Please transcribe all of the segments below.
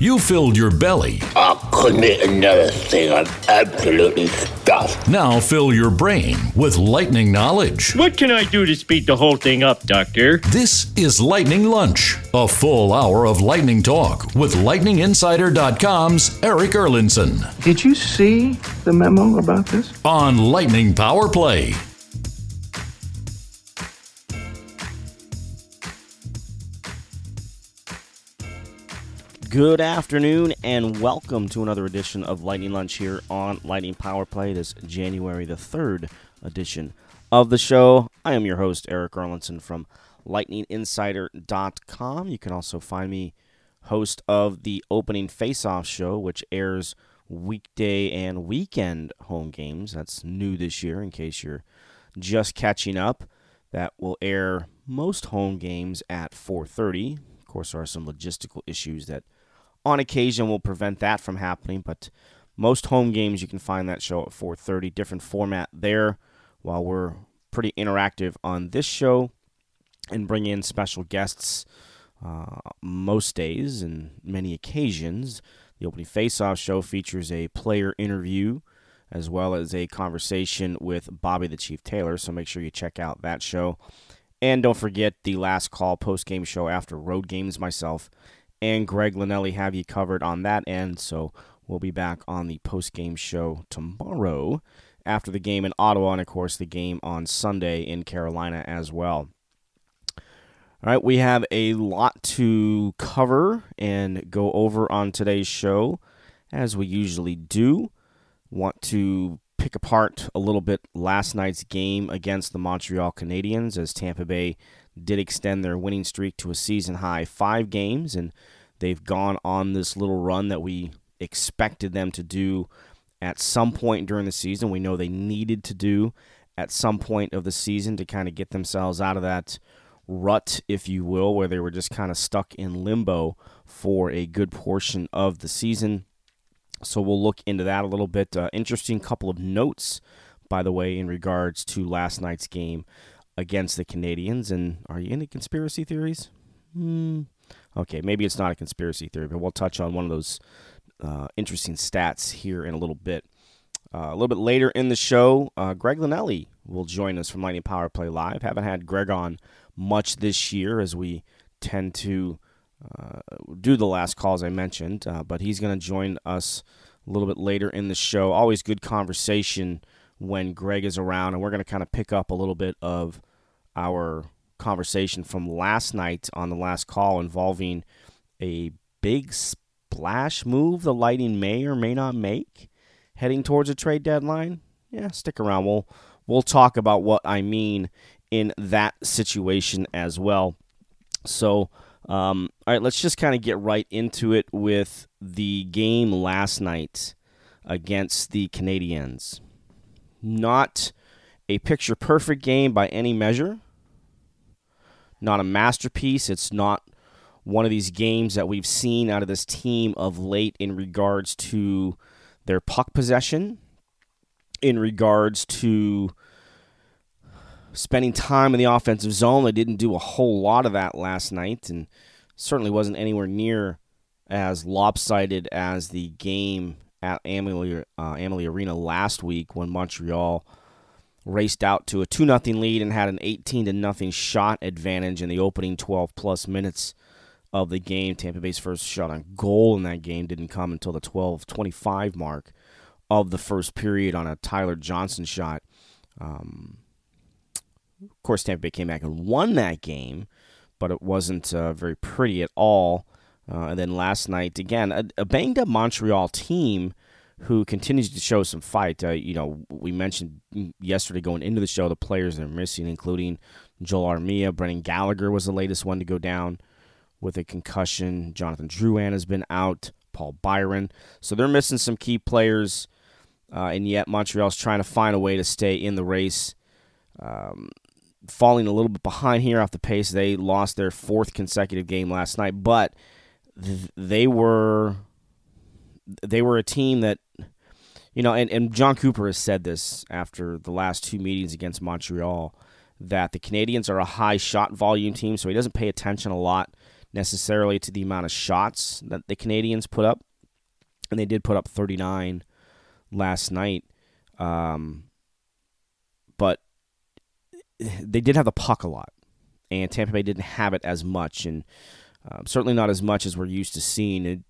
You filled your belly. I couldn't eat another thing. I'm absolutely stuffed. Now fill your brain with lightning knowledge. What can I do to speed the whole thing up, Doctor? This is Lightning Lunch, a full hour of lightning talk with LightningInsider.com's Eric Erlendsson Did you see the memo about this? on Lightning Power Play. Good afternoon and welcome to another edition of Lightning Lunch here on Lightning Power Play, this January the 3rd edition of the show. I am your host, Eric Erlendsson from lightninginsider.com. You can also find me host of the opening face-off show, which airs weekday and weekend home games. That's new this year in case you're just catching up. That will air most home games at 4:30. Of course, there are some logistical issues that on occasion will prevent that from happening, but most home games you can find that show at 4:30. Different format there. While we're pretty interactive on this show and bring in special guests uh, most days and many occasions. The opening face-off show features a player interview as well as a conversation with Bobby the Chief Taylor. So make sure you check out that show. And don't forget the last call post game show after road games myself and Greg Linnelli have you covered on that end. So we'll be back on the post game show tomorrow after the game in Ottawa and of course the game on Sunday in Carolina as well. All right, we have a lot to cover and go over on today's show, as we usually do. Want to pick apart a little bit last night's game against the Montreal Canadiens, as Tampa Bay did extend their winning streak to a season high five games, and they've gone on this little run that we expected them to do at some point during the season. We know they needed to do at some point of the season to kind of get themselves out of that rut, if you will, where they were just kind of stuck in limbo for a good portion of the season. So we'll look into that a little bit. Uh, interesting couple of notes, by the way, in regards to last night's game against the Canadiens. And are you into conspiracy theories? Hmm. Okay, maybe it's not a conspiracy theory, but we'll touch on one of those uh, interesting stats here in a little bit. Uh, a little bit later in the show, uh, Greg Linelli will join us from Lightning Power Play Live. Haven't had Greg on much this year as we tend to uh, do the last calls I mentioned, uh, but he's going to join us a little bit later in the show. Always good conversation when Greg is around, and we're going to kind of pick up a little bit of our conversation from last night on the last call involving a big splash move the Lightning may or may not make heading towards a trade deadline. Yeah, stick around. We'll we'll talk about what I mean in that situation as well. So, um, all right, let's just kind of get right into it with the game last night against the Canadiens. Not a picture perfect game by any measure. Not a masterpiece. It's not one of these games that we've seen out of this team of late in regards to their puck possession, in regards to spending time in the offensive zone. They didn't do a whole lot of that last night, and certainly wasn't anywhere near as lopsided as the game at Amalie, uh, Arena last week when Montreal raced out to a 2 0 lead and had an 18 0 shot advantage in the opening 12 plus minutes of the game. Tampa Bay's first shot on goal in that game didn't come until the 12 25 mark of the first period on a Tyler Johnson shot. Um, of course, Tampa Bay came back and won that game, but it wasn't uh, very pretty at all. Uh, and then last night, again, a, a, banged up Montreal team who continues to show some fight. Uh, you know, we mentioned yesterday going into the show the players they're missing, including Joel Armia. Brendan Gallagher was the latest one to go down with a concussion. Jonathan Drouin has been out. Paul Byron. So they're missing some key players, uh, and yet Montreal's trying to find a way to stay in the race. Um, falling a little bit behind here off the pace. They lost their fourth consecutive game last night, but th- they were they were a team that you know, and, and Jon Cooper has said this after the last two meetings against Montreal that the Canadiens are a high shot volume team, so he doesn't pay attention a lot necessarily to the amount of shots that the Canadiens put up, and they did put up 39 last night. Um, but they did have the puck a lot, and Tampa Bay didn't have it as much, and uh, certainly not as much as we're used to seeing. It,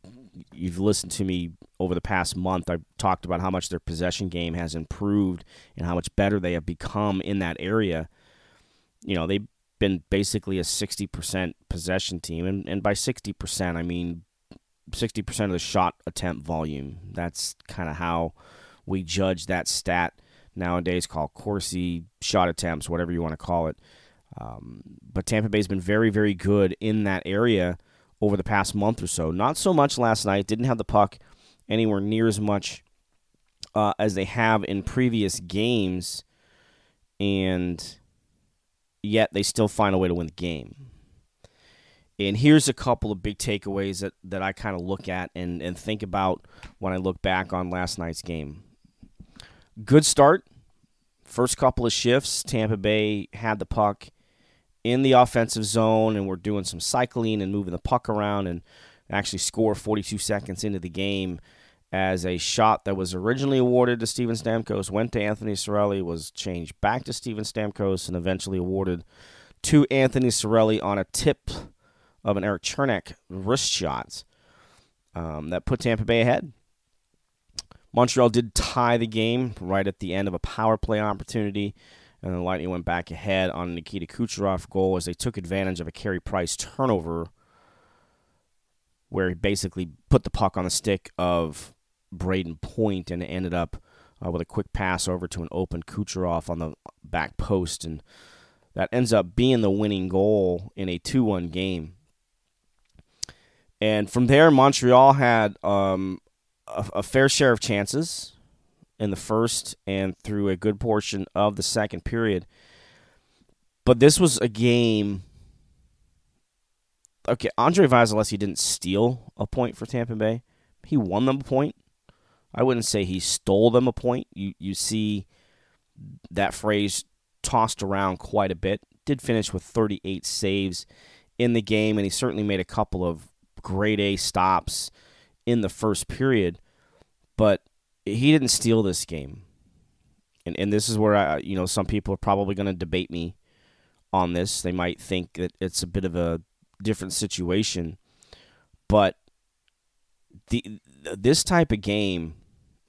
you've listened to me over the past month. I've talked about how much their possession game has improved and how much better they have become in that area. You know, they've been basically a 60% possession team, and, and by 60%, I mean 60% of the shot attempt volume. That's kind of how we judge that stat nowadays called Corsi shot attempts, whatever you want to call it. Um, but Tampa Bay's been very, very good in that area over the past month or so. Not so much last night. Didn't have the puck anywhere near as much uh, as they have in previous games, and yet they still find a way to win the game. And here's a couple of big takeaways that, that I kind of look at and, and think about when I look back on last night's game. Good start. First couple of shifts, Tampa Bay had the puck in the offensive zone and we're doing some cycling and moving the puck around and actually score 42 seconds into the game as a shot that was originally awarded to Steven Stamkos went to Anthony Cirelli, was changed back to Steven Stamkos, and eventually awarded to Anthony Cirelli on a tip of an Eric Cernak wrist shot um, that put Tampa Bay ahead. Montreal did tie the game right at the end of a power play opportunity and the Lightning went back ahead on Nikita Kucherov goal as they took advantage of a Carey Price turnover where he basically put the puck on the stick of Brayden Point and ended up uh, with a quick pass over to an open Kucherov on the back post and that ends up being the winning goal in a 2-1 game. And from there, Montreal had um, a, a fair share of chances in the first and through a good portion of the second period. But this was a game. Okay, Andre Vasilevskiy didn't steal a point for Tampa Bay. He won them a point. I wouldn't say he stole them a point. You you see that phrase tossed around quite a bit. Did finish with 38 saves in the game, and he certainly made a couple of grade A stops in the first period. But he didn't steal this game. And and this is where I you know some people are probably going to debate me on this. They might think that it's a bit of a different situation, but the this type of game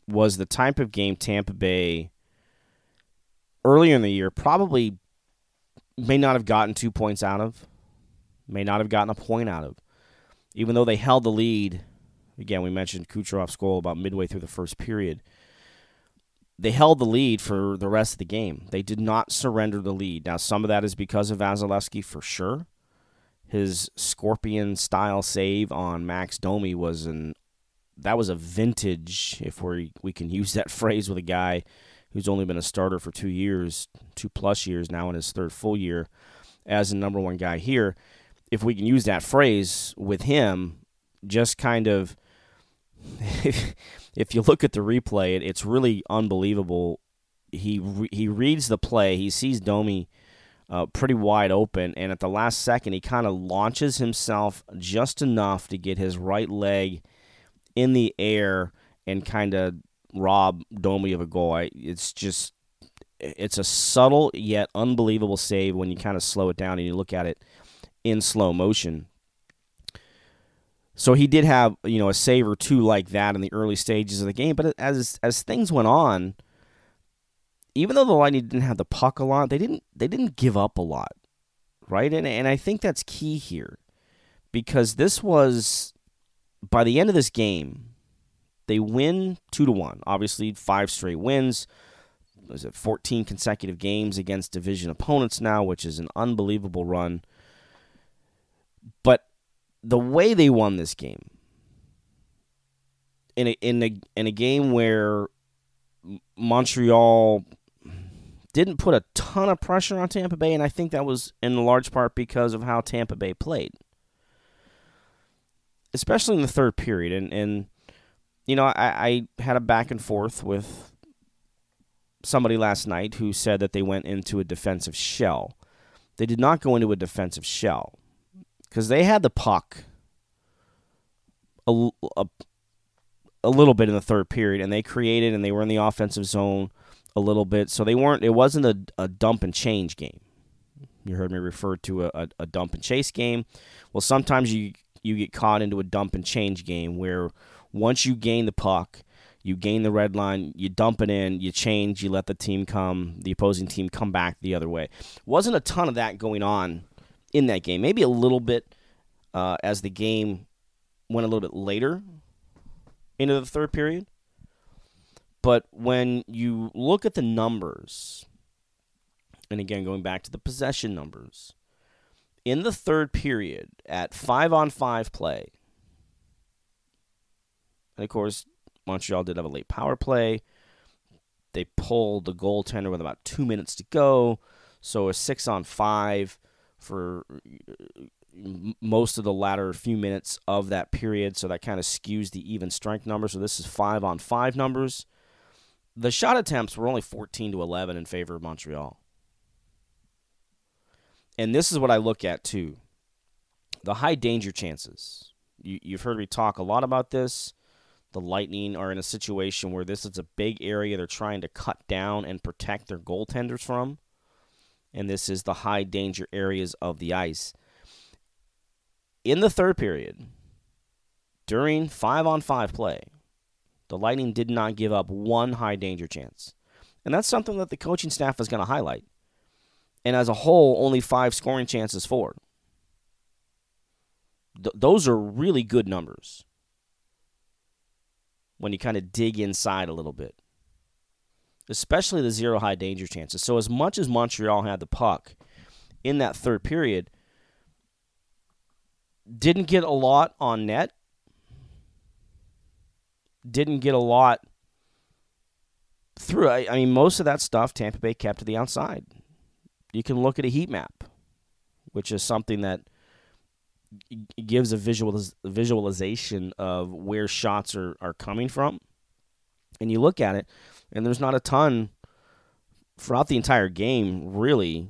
was the type of game Tampa Bay earlier in the year probably may not have gotten two points out of, may not have gotten a point out of, even though they held the lead Again, we mentioned Kucherov's goal about midway through the first period. They held the lead for the rest of the game. They did not surrender the lead. Now, some of that is because of Vasilevskiy for sure. His scorpion style save on Max Domi was an that was a vintage, if we we can use that phrase with a guy who's only been a starter for two years, two plus years now in his third full year as the number one guy here. If we can use that phrase with him, just kind of if, if you look at the replay, it, it's really unbelievable. He re, he reads the play. He sees Domi uh, pretty wide open, and at the last second, he kind of launches himself just enough to get his right leg in the air and kind of rob Domi of a goal. I, it's just it's a subtle yet unbelievable save when you kind of slow it down and you look at it in slow motion. So he did have you know a save or two like that in the early stages of the game, but as as things went on, even though the Lightning didn't have the puck a lot, they didn't they didn't give up a lot, right? And and I think that's key here, because this was by the end of this game, they win two to one. Obviously, five straight wins. Was it 14 consecutive games against division opponents now, which is an unbelievable run. But the way they won this game in a, in a in a game where Montreal didn't put a ton of pressure on Tampa Bay, and I think that was in large part because of how Tampa Bay played, especially in the third period. And and you know, I, I had a back and forth with somebody last night who said that they went into a defensive shell. They did not go into a defensive shell because they had the puck a, a, a little bit in the third period, and they created and they were in the offensive zone a little bit. So they weren't. It wasn't a, a dump and change game. You heard me refer to a, a, a dump and chase game. Well, sometimes you you get caught into a dump and change game where once you gain the puck, you gain the red line, you dump it in, you change, you let the team come, the opposing team come back the other way. Wasn't a ton of that going on in that game. Maybe a little bit uh, as the game went a little bit later into the third period. But when you look at the numbers, and again, going back to the possession numbers, in the third period at five on five play, and of course, Montreal did have a late power play. They pulled the goaltender with about two minutes to go. So a six on five for uh, most of the latter few minutes of that period. So that kind of skews the even strength number. So this is five on five numbers. The shot attempts were only 14 to 11 in favor of Montreal. And this is what I look at too the high danger chances. You, you've heard me talk a lot about this. The Lightning are in a situation where this is a big area they're trying to cut down and protect their goaltenders from. And this is the high danger areas of the ice. In the third period, during five on five play, the Lightning did not give up one high danger chance. And that's something that the coaching staff is going to highlight. And as a whole, only five scoring chances for. Th- those are really good numbers when you kind of dig inside a little bit, especially the zero high danger chances. So, as much as Montreal had the puck in that third period, didn't get a lot on net, didn't get a lot through. I, I mean, most of that stuff Tampa Bay kept to the outside. You can look at a heat map, which is something that gives a visual visualization of where shots are, are coming from. And you look at it, and there's not a ton throughout the entire game, really,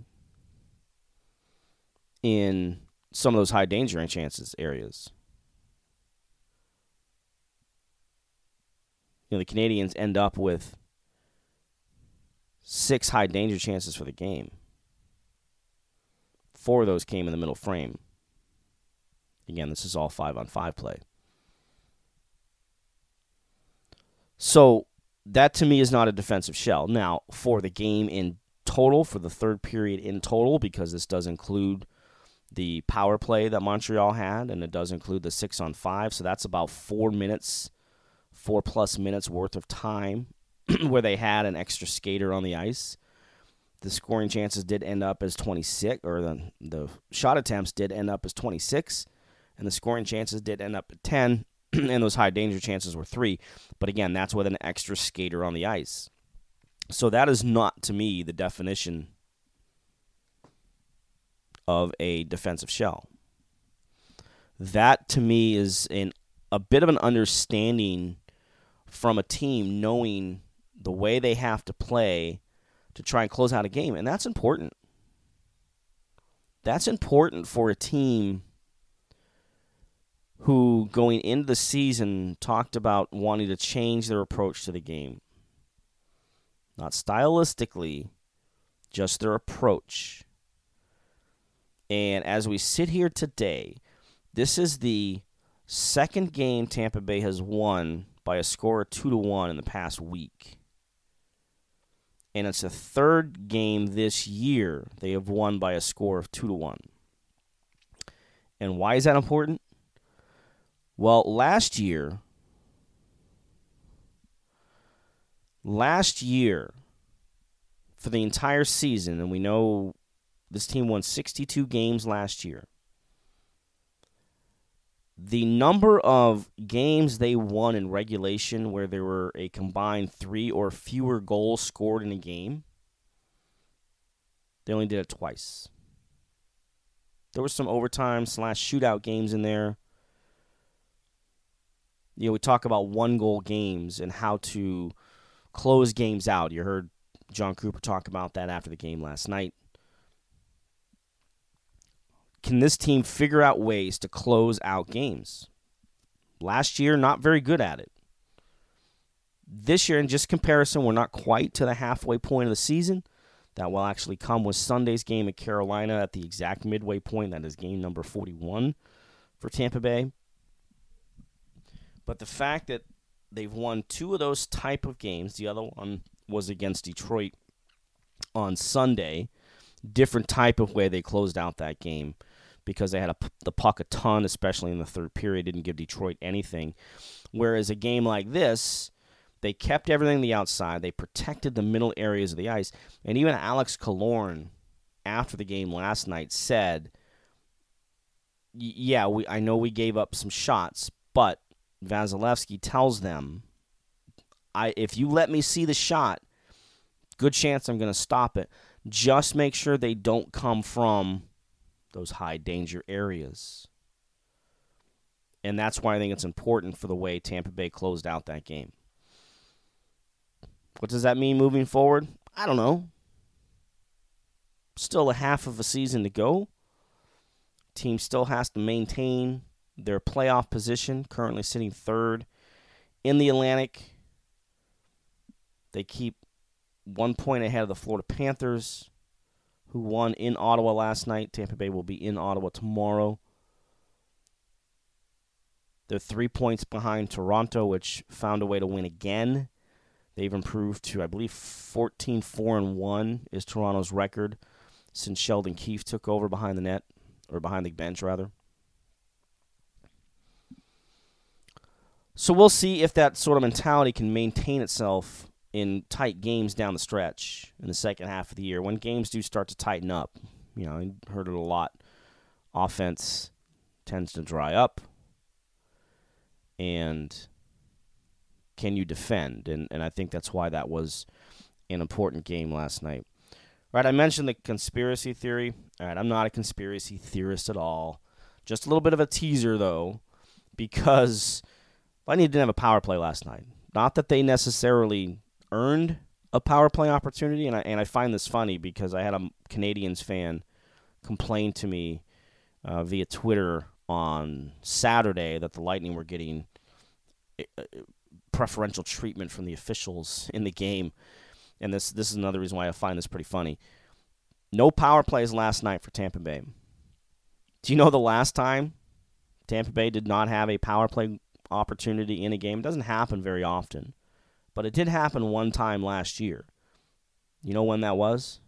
in some of those high danger and chances areas. You know, the Canadiens end up with six high danger chances for the game. Four of those came in the middle frame. Again, this is all five on five play. So that to me is not a defensive shell. Now, for the game in total, for the third period in total, because this does include the power play that Montreal had, and it does include the six on five. So that's about four minutes, four plus minutes worth of time where they had an extra skater on the ice. The scoring chances did end up as 26, or the, the shot attempts did end up as 26, and the scoring chances did end up at 10, and those high danger chances were three. But again, that's with an extra skater on the ice. So that is not, to me, the definition of a defensive shell. That to me is an a bit of an understanding from a team knowing the way they have to play to try and close out a game, and that's important. That's important for a team who, going into the season, talked about wanting to change their approach to the game. Not stylistically, just their approach. And as we sit here today, this is the second game Tampa Bay has won by a score of two to one in the past week. And it's the third game this year they have won by a score of two to one. And why is that important? Well, last year, last year, for the entire season, and we know this team won 62 games last year. The number of games they won in regulation where there were a combined three or fewer goals scored in a game, they only did it twice. There were some overtime slash shootout games in there. You know, we talk about one goal games and how to close games out. You heard Jon Cooper talk about that after the game last night can this team figure out ways to close out games? Last year, not very good at it. This year, in just comparison, we're not quite to the halfway point of the season. That will actually come with Sunday's game at Carolina at the exact midway point. That is game number 41 for Tampa Bay. But the fact that they've won two of those type of games, the other one was against Detroit on Sunday, different type of way they closed out that game because they had a, the puck a ton, especially in the third period, didn't give Detroit anything. Whereas a game like this, they kept everything on the outside. They protected the middle areas of the ice. And even Alex Killorn, after the game last night, said, "Yeah, we I know we gave up some shots, but Vasilevskiy tells them, I if you let me see the shot, good chance I'm going to stop it. Just make sure they don't come from those high danger areas." And that's why I think it's important for the way Tampa Bay closed out that game. What does that mean moving forward? I don't know. Still a half of a season to go. Team still has to maintain their playoff position, currently sitting third in the Atlantic. They keep one point ahead of the Florida Panthers, who won in Ottawa last night. Tampa Bay will be in Ottawa tomorrow. They're three points behind Toronto, which found a way to win again They've improved to, I believe, 14 4 and 1 is Toronto's record since Sheldon Keefe took over behind the net, or behind the bench, rather. So we'll see if that sort of mentality can maintain itself in tight games down the stretch in the second half of the year when games do start to tighten up. You know, I heard it a lot. Offense tends to dry up, and can you defend? And and I think that's why that was an important game last night. Right, I mentioned the conspiracy theory. All right, I'm not a conspiracy theorist at all. Just a little bit of a teaser though, because Lightning didn't have a power play last night. Not that they necessarily earned a power play opportunity, and I and I find this funny because I had a Canadiens fan complain to me uh, via Twitter on Saturday that the Lightning were getting uh, preferential treatment from the officials in the game. And this this is another reason why I find this pretty funny. No power plays last night for Tampa Bay. Do you know the last time Tampa Bay did not have a power play opportunity in a game? It doesn't happen very often, but it did happen one time last year. You know when that was?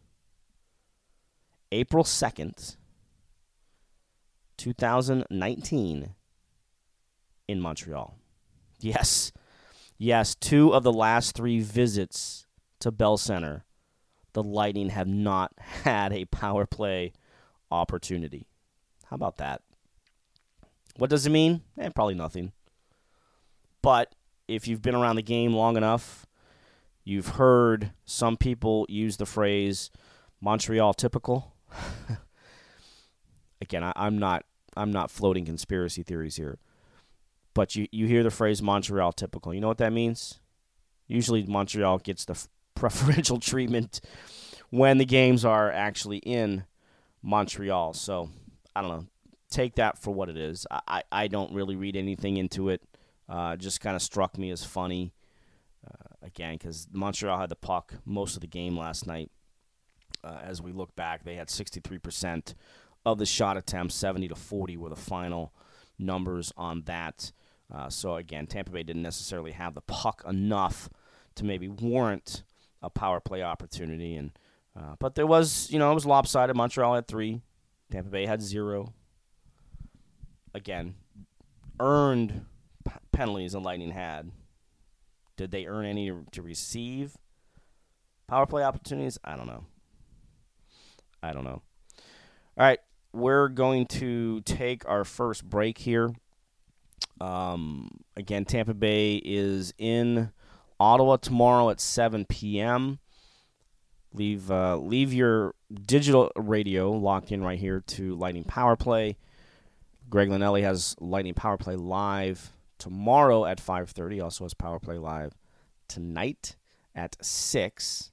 April 2nd, 2019, in Montreal. Yes, Yes, two of the last three visits to Bell Center, the Lightning have not had a power play opportunity. How about that? What does it mean? Eh, probably nothing. But if you've been around the game long enough, you've heard some people use the phrase Montreal typical. Again, I, am not I'm not floating conspiracy theories here but you, you hear the phrase Montreal typical. You know what that means? Usually Montreal gets the preferential treatment when the games are actually in Montreal. So I don't know. Take that for what it is. I, I don't really read anything into it. Uh, just kind of struck me as funny. Uh, again, because Montreal had the puck most of the game last night. Uh, as we look back, they had 63% of the shot attempts, 70 to 40 were the final numbers on that. Uh, so again, Tampa Bay didn't necessarily have the puck enough to maybe warrant a power play opportunity, and uh, but there was, you know, it was lopsided. Montreal had three, Tampa Bay had zero. Again, earned p- penalties the Lightning had. Did they earn any to receive power play opportunities? I don't know. I don't know. All right, we're going to take our first break here. Um, again, Tampa Bay is in Ottawa tomorrow at 7 p.m. Leave uh, leave your digital radio locked in right here to Lightning Power Play. Greg Linelli has Lightning Power Play live tomorrow at 5:30. Also has Power Play live tonight at six.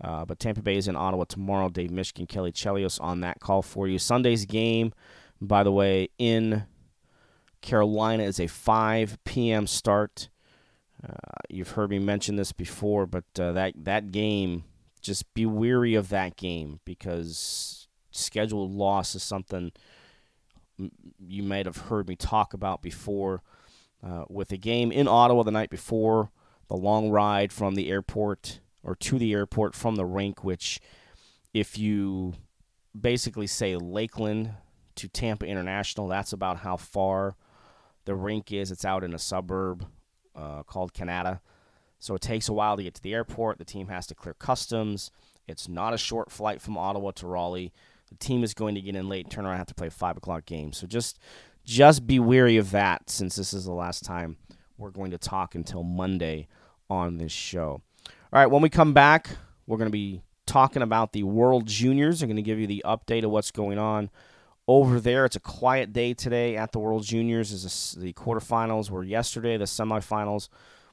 Uh, but Tampa Bay is in Ottawa tomorrow. Dave Mishkin, Kelly Chelios on that call for you. Sunday's game, by the way, in Carolina is a 5 p.m. start. Uh, you've heard me mention this before, but uh, that that game, just be weary of that game because scheduled loss is something you might have heard me talk about before. Uh, with a game in Ottawa the night before, the long ride from the airport or to the airport from the rink, which, if you basically say Lakeland to Tampa International, that's about how far the rink is. It's out in a suburb uh, called Kanata. So it takes a while to get to the airport. The team has to clear customs. It's not a short flight from Ottawa to Raleigh. The team is going to get in late, turn around, have to play five o'clock game. So just just be wary of that since this is the last time we're going to talk until Monday on this show. All right, when we come back, we're going to be talking about the World Juniors. I'm going to give you the update of what's going on over there. It's a quiet day today at the World Juniors. As the quarterfinals were yesterday, the semifinals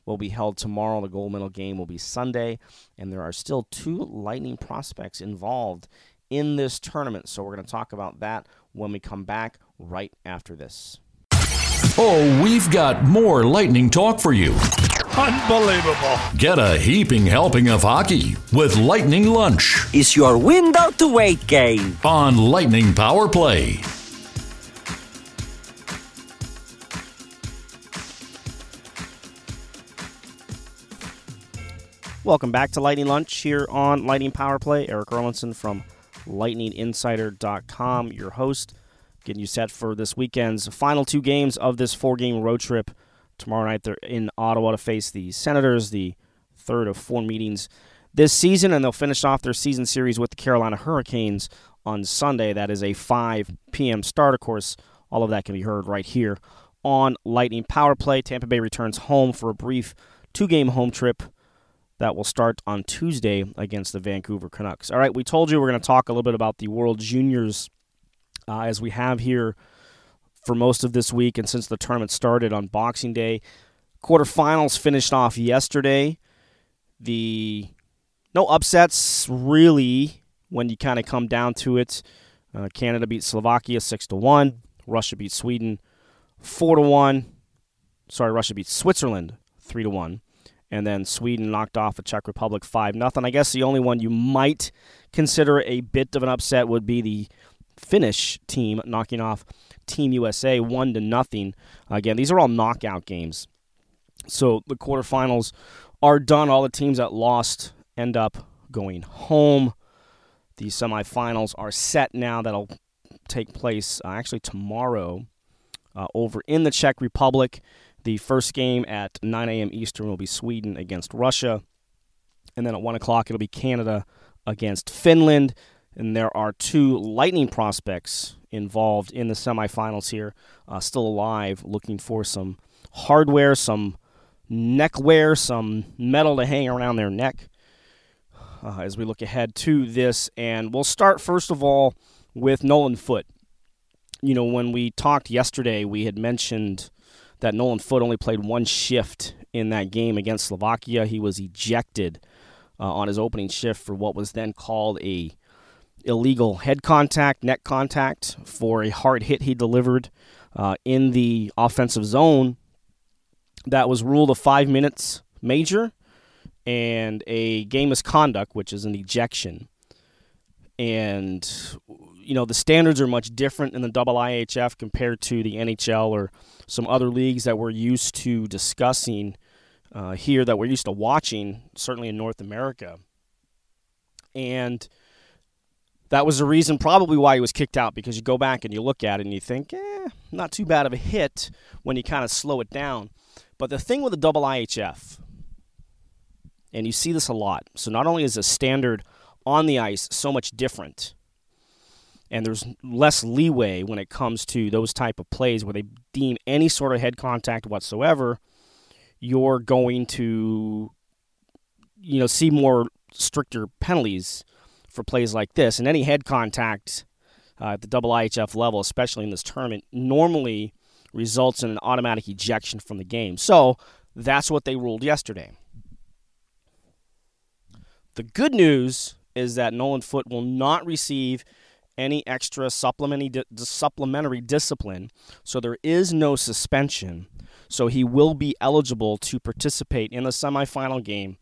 will be held tomorrow. The gold medal game will be Sunday, and there are still two Lightning prospects involved in this tournament. So we're going to talk about that when we come back right after this. Oh, we've got more lightning talk for you. Unbelievable. Get a heaping helping of hockey with Lightning Lunch Is your window to weight gain. on Lightning Power Play. Welcome back to Lightning Lunch here on Lightning Power Play. Eric Erlendsson from lightninginsider.com, your host, getting you set for this weekend's final two games of this four game road trip. Tomorrow night, they're in Ottawa to face the Senators, the third of four meetings this season, and they'll finish off their season series with the Carolina Hurricanes on Sunday. That is a 5 p.m. start. Of course, all of that can be heard right here on Lightning Power Play. Tampa Bay returns home for a brief two game home trip that will start on Tuesday against the Vancouver Canucks. All right, we told you we're going to talk a little bit about the World Juniors uh, as we have here for most of this week and since the tournament started on Boxing Day. Quarterfinals finished off yesterday. The no upsets really when you kind of come down to it. Uh, Canada beat Slovakia six to one. Russia beat Sweden four to one. Sorry, Russia beat Switzerland three to one and then Sweden knocked off the Czech Republic 5 nothing. I guess the only one you might consider a bit of an upset would be the Finnish team knocking off Team USA 1 to nothing. Again, these are all knockout games. So the quarterfinals are done. All the teams that lost end up going home. The semifinals are set now. That'll take place uh, actually tomorrow uh, over in the Czech Republic. The first game at 9 a.m. Eastern will be Sweden against Russia. And then at 1 o'clock, it'll be Canada against Finland. And there are two Lightning prospects involved in the semifinals here, uh, still alive, looking for some hardware, some neckwear, some metal to hang around their neck uh, as we look ahead to this. And we'll start, first of all, with Nolan Foote. You know, when we talked yesterday, we had mentioned that Nolan Foote only played one shift in that game against Slovakia. He was ejected uh, on his opening shift for what was then called a illegal head contact, neck contact for a hard hit he delivered uh, in the offensive zone. That was ruled a five minutes major and a game misconduct, which is an ejection. And you know the standards are much different in the double IHF compared to the NHL or some other leagues that we're used to discussing uh, here that we're used to watching, certainly in North America. And that was the reason probably why he was kicked out because you go back and you look at it and you think, eh, not too bad of a hit when you kind of slow it down. But the thing with the double IHF, and you see this a lot, so not only is the standard on the ice so much different, and there's less leeway when it comes to those type of plays where they deem any sort of head contact whatsoever, you're going to you know see more stricter penalties for plays like this. And any head contact uh, at the double IHF level, especially in this tournament, normally results in an automatic ejection from the game. So that's what they ruled yesterday. The good news is that Nolan Foote will not receive any extra supplementary, supplementary discipline, so there is no suspension. So he will be eligible to participate in the semifinal game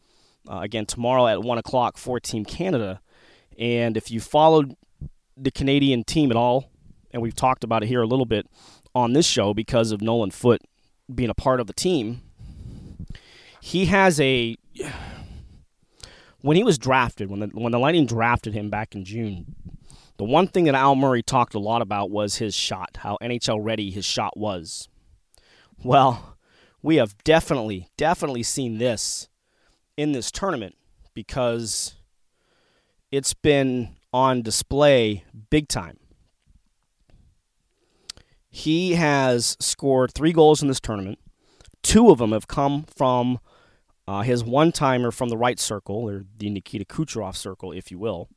uh, again tomorrow at 1 o'clock for Team Canada. And if you followed the Canadian team at all, and we've talked about it here a little bit on this show because of Nolan Foote being a part of the team, he has a when he was drafted, when the when the Lightning drafted him back in June, the one thing that Al Murray talked a lot about was his shot, how NHL ready his shot was. Well, we have definitely, definitely seen this in this tournament because it's been on display big time. He has scored three goals in this tournament. Two of them have come from uh, his one timer from the right circle, or the Nikita Kucherov circle, if you will.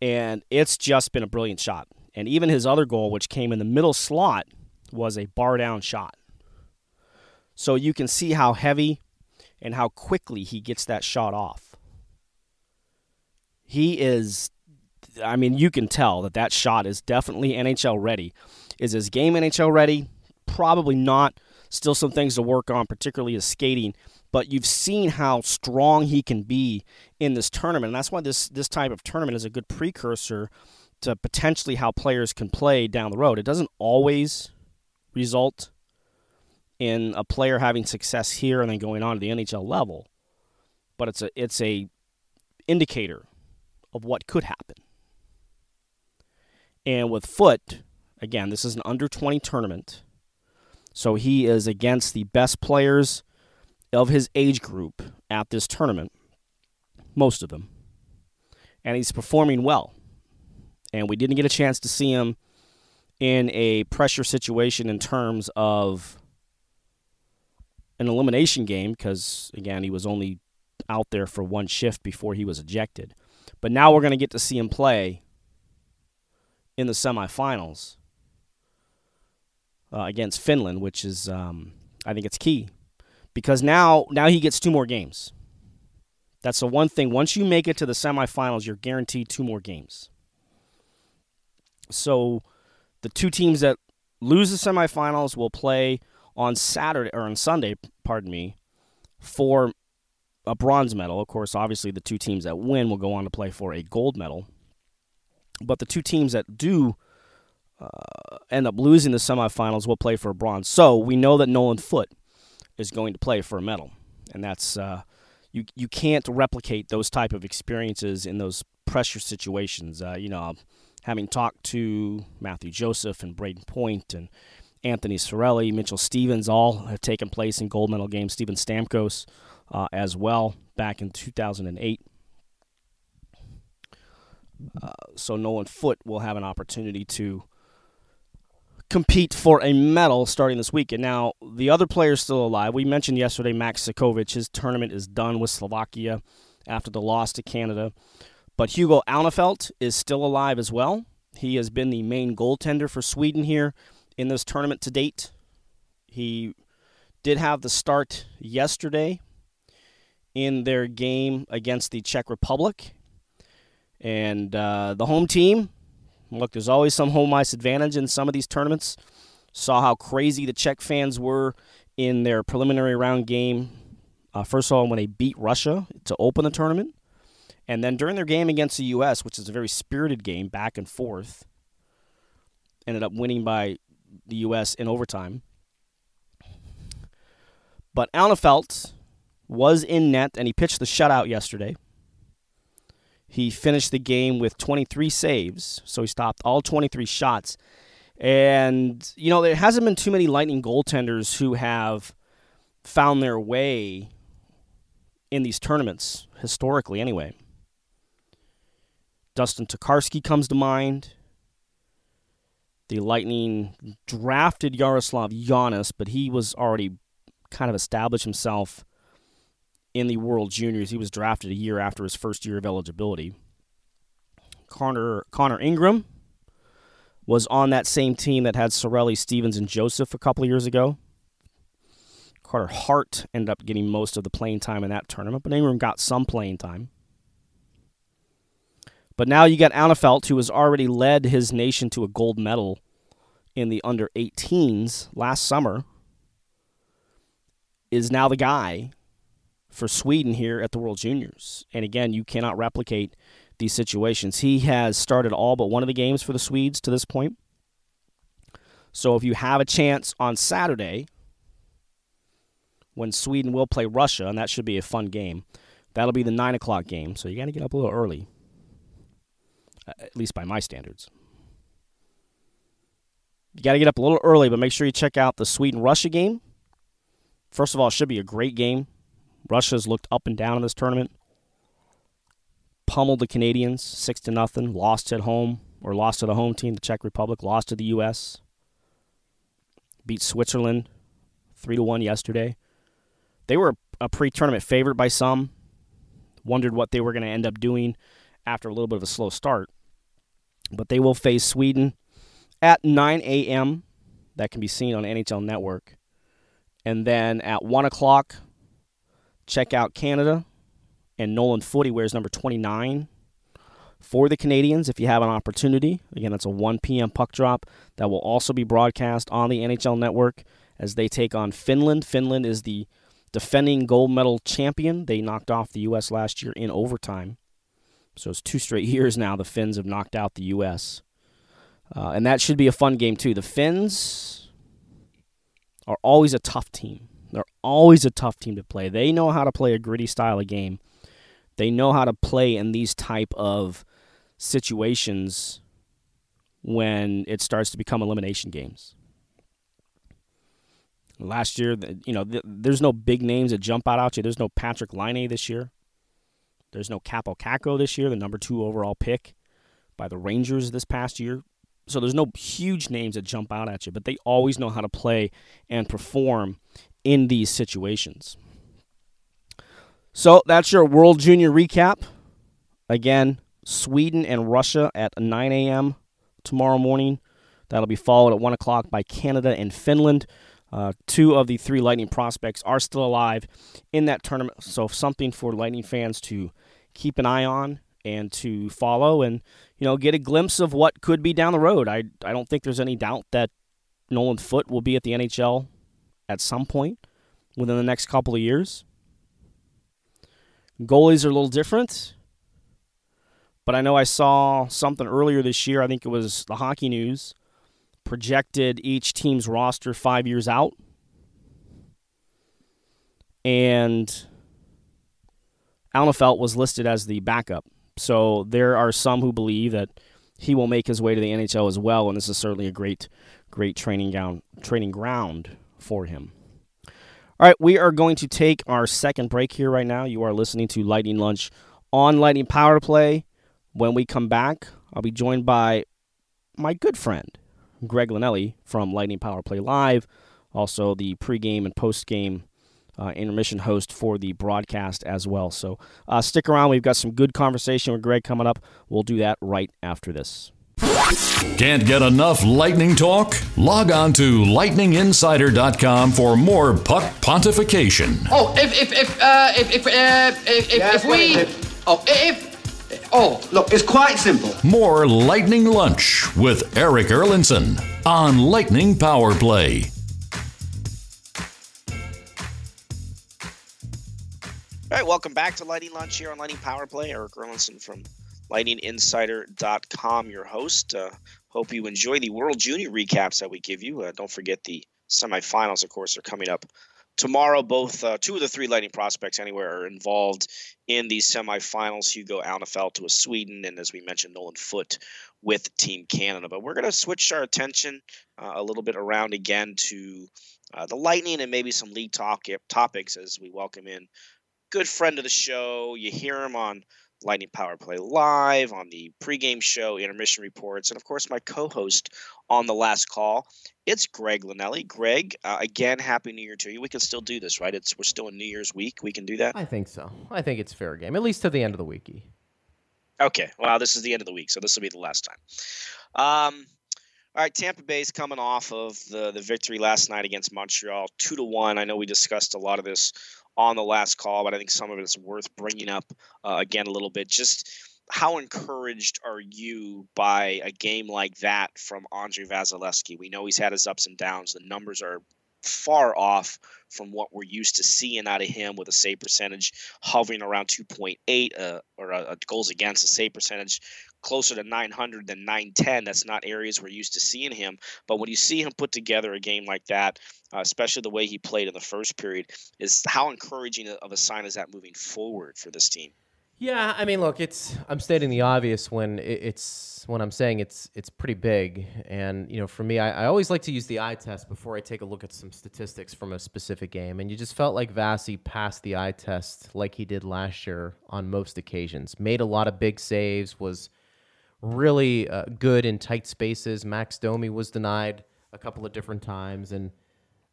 And it's just been a brilliant shot. And even his other goal, which came in the middle slot, was a bar down shot. So you can see how heavy and how quickly he gets that shot off. He is, I mean, you can tell that that shot is definitely NHL ready. Is his game NHL ready? Probably not. Still some things to work on, particularly his skating. But you've seen how strong he can be in this tournament. And that's why this, this type of tournament is a good precursor to potentially how players can play down the road. It doesn't always result in a player having success here and then going on to the NHL level, but it's a it's a indicator of what could happen. And with Foote, again, this is an under 20 tournament. So he is against the best players of his age group at this tournament, most of them. And he's performing well. And we didn't get a chance to see him in a pressure situation in terms of an elimination game because, again, he was only out there for one shift before he was ejected. But now we're going to get to see him play in the semifinals uh, against Finland, which is, um, I think, it's key because now now he gets two more games. That's the one thing. Once you make it to the semifinals, you're guaranteed two more games. So the two teams that lose the semifinals will play on Saturday or on Sunday, pardon me, for a bronze medal. Of course, obviously the two teams that win will go on to play for a gold medal. But the two teams that do uh, end up losing the semifinals will play for a bronze. So we know that Nolan Foote is going to play for a medal, and that's uh, you. You can't replicate those type of experiences in those pressure situations. Uh, you know, having talked to Matthew Joseph and Brayden Point and Anthony Cirelli, Mitchell Stevens, all have taken place in gold medal games. Steven Stamkos uh, as well back in 2008. Uh, so Nolan Foote will have an opportunity to compete for a medal starting this week. And now the other players still alive. We mentioned yesterday Max Cajkovic. His tournament is done with Slovakia after the loss to Canada. But Hugo Alnefelt is still alive as well. He has been the main goaltender for Sweden here in this tournament to date. He did have the start yesterday in their game against the Czech Republic. And uh, the home team, look, there's always some home ice advantage in some of these tournaments. Saw how crazy the Czech fans were in their preliminary round game. Uh, first of all, when they beat Russia to open the tournament. And then during their game against the U.S., which is a very spirited game, back and forth, ended up winning by the U.S. in overtime. But Alnefelt was in net and he pitched the shutout yesterday. He finished the game with 23 saves, so he stopped all 23 shots. And, you know, there hasn't been too many Lightning goaltenders who have found their way in these tournaments, historically, anyway. Dustin Tokarski comes to mind. The Lightning drafted Jaroslav Janus, but he was already kind of established himself in the World Juniors. He was drafted a year after his first year of eligibility. Connor Connor Ingram was on that same team that had Cirelli, Stevens, and Joseph a couple of years ago. Carter Hart ended up getting most of the playing time in that tournament, but Ingram got some playing time. But now you got Alnefelt, who has already led his nation to a gold medal in the under 18s last summer, is now the guy for Sweden here at the World Juniors. And again, you cannot replicate these situations. He has started all but one of the games for the Swedes to this point. So if you have a chance on Saturday, when Sweden will play Russia, and that should be a fun game, that'll be the 9 o'clock game. So you got to get up a little early, uh, at least by my standards. You got to get up a little early, but make sure you check out the Sweden Russia game. First of all, it should be a great game. Russia's looked up and down in this tournament. Pummeled the Canadians six to nothing. Lost at home or lost to the home team, the Czech Republic. Lost to the U.S. Beat Switzerland three to one yesterday. They were a pre-tournament favorite by some. Wondered what they were going to end up doing after a little bit of a slow start. But they will face Sweden at 9 a.m. That can be seen on NHL Network. And then at 1 o'clock, check out Canada. And Nolan Foote wears number 29 for the Canadians if you have an opportunity. Again, that's a 1 p.m. puck drop that will also be broadcast on the NHL Network as they take on Finland. Finland is the defending gold medal champion. They knocked off the U.S. last year in overtime. So it's two straight years now the Finns have knocked out the U.S. Uh, and that should be a fun game, too. The Finns are always a tough team. They're always a tough team to play. They know how to play a gritty style of game. They know how to play in these type of situations when it starts to become elimination games. Last year, you know, there's no big names that jump out at you. There's no Patrick Laine this year. There's no Kaapo Kakko this year, the number two overall pick by the Rangers this past year. So there's no huge names that jump out at you, but they always know how to play and perform in these situations. So that's your World Junior recap. Again, Sweden and Russia at 9 a.m. tomorrow morning. That'll be followed at 1 o'clock by Canada and Finland. Uh, two of the three Lightning prospects are still alive in that tournament, so something for Lightning fans to keep an eye on and to follow and you know get a glimpse of what could be down the road. I I don't think there's any doubt that Nolan Foote will be at the NHL at some point within the next couple of years. Goalies are a little different, but I know I saw something earlier this year. I think it was the Hockey News projected each team's roster five years out. And Alnefelt was listed as the backup. So there are some who believe that he will make his way to the NHL as well, and this is certainly a great, great training ground, training ground for him. All right, we are going to take our second break here right now. You are listening to Lightning Lunch on Lightning Power Play. When we come back, I'll be joined by my good friend, Greg Linelli from Lightning Power Play Live, also the pregame and postgame uh, intermission host for the broadcast as well. So uh, stick around. We've got some good conversation with Greg coming up. We'll do that right after this. Can't get enough lightning talk? Log on to lightninginsider.com for more puck pontification. Oh, if if if uh, if if uh, if, if, if we oh if Oh, look, it's quite simple. More Lightning Lunch with Eric Erlendsson on Lightning Power Play. All right, welcome back to Lightning Lunch here on Lightning Power Play. Eric Erlendsson from lightninginsider.com, your host. Uh, hope you enjoy the World Junior recaps that we give you. Uh, don't forget the semifinals, of course, are coming up tomorrow. Both uh, two of the three Lightning prospects anywhere are involved in these semifinals. Hugo Alnefelt to Sweden, and as we mentioned, Nolan Foote with Team Canada. But we're going to switch our attention uh, a little bit around again to uh, the Lightning and maybe some league talk topics as we welcome in good friend of the show. You hear him on Lightning Power Play Live, on the pregame show, intermission reports, and of course, my co host on the last call. It's Greg Linnelli. Greg, uh, again, Happy New Year to you. We can still do this, right? It's We're still in New Year's week. We can do that? I think so. I think it's fair game, at least to the end of the weeky. Okay. Well, this is the end of the week, so this will be the last time. Um, all right, Tampa Bay's coming off of the the victory last night against Montreal, two to one. I know we discussed a lot of this on the last call, but I think some of it is worth bringing up uh, again a little bit. Just how encouraged are you by a game like that from Andre Vasilevskiy? We know he's had his ups and downs. The numbers are far off from what we're used to seeing out of him with a save percentage hovering around 2.8 uh, or uh, goals against a save percentage closer to 900 than 910 that's not areas we're used to seeing him. But when you see him put together a game like that uh, especially the way he played in the first period is how encouraging of a sign is that moving forward for this team? Yeah, I mean, look, it's I'm stating the obvious when it's when I'm saying it's it's pretty big, and you know, for me, I, I always like to use the eye test before I take a look at some statistics from a specific game, and you just felt like Vasi passed the eye test like he did last year on most occasions. Made a lot of big saves, was really uh, good in tight spaces. Max Domi was denied a couple of different times, and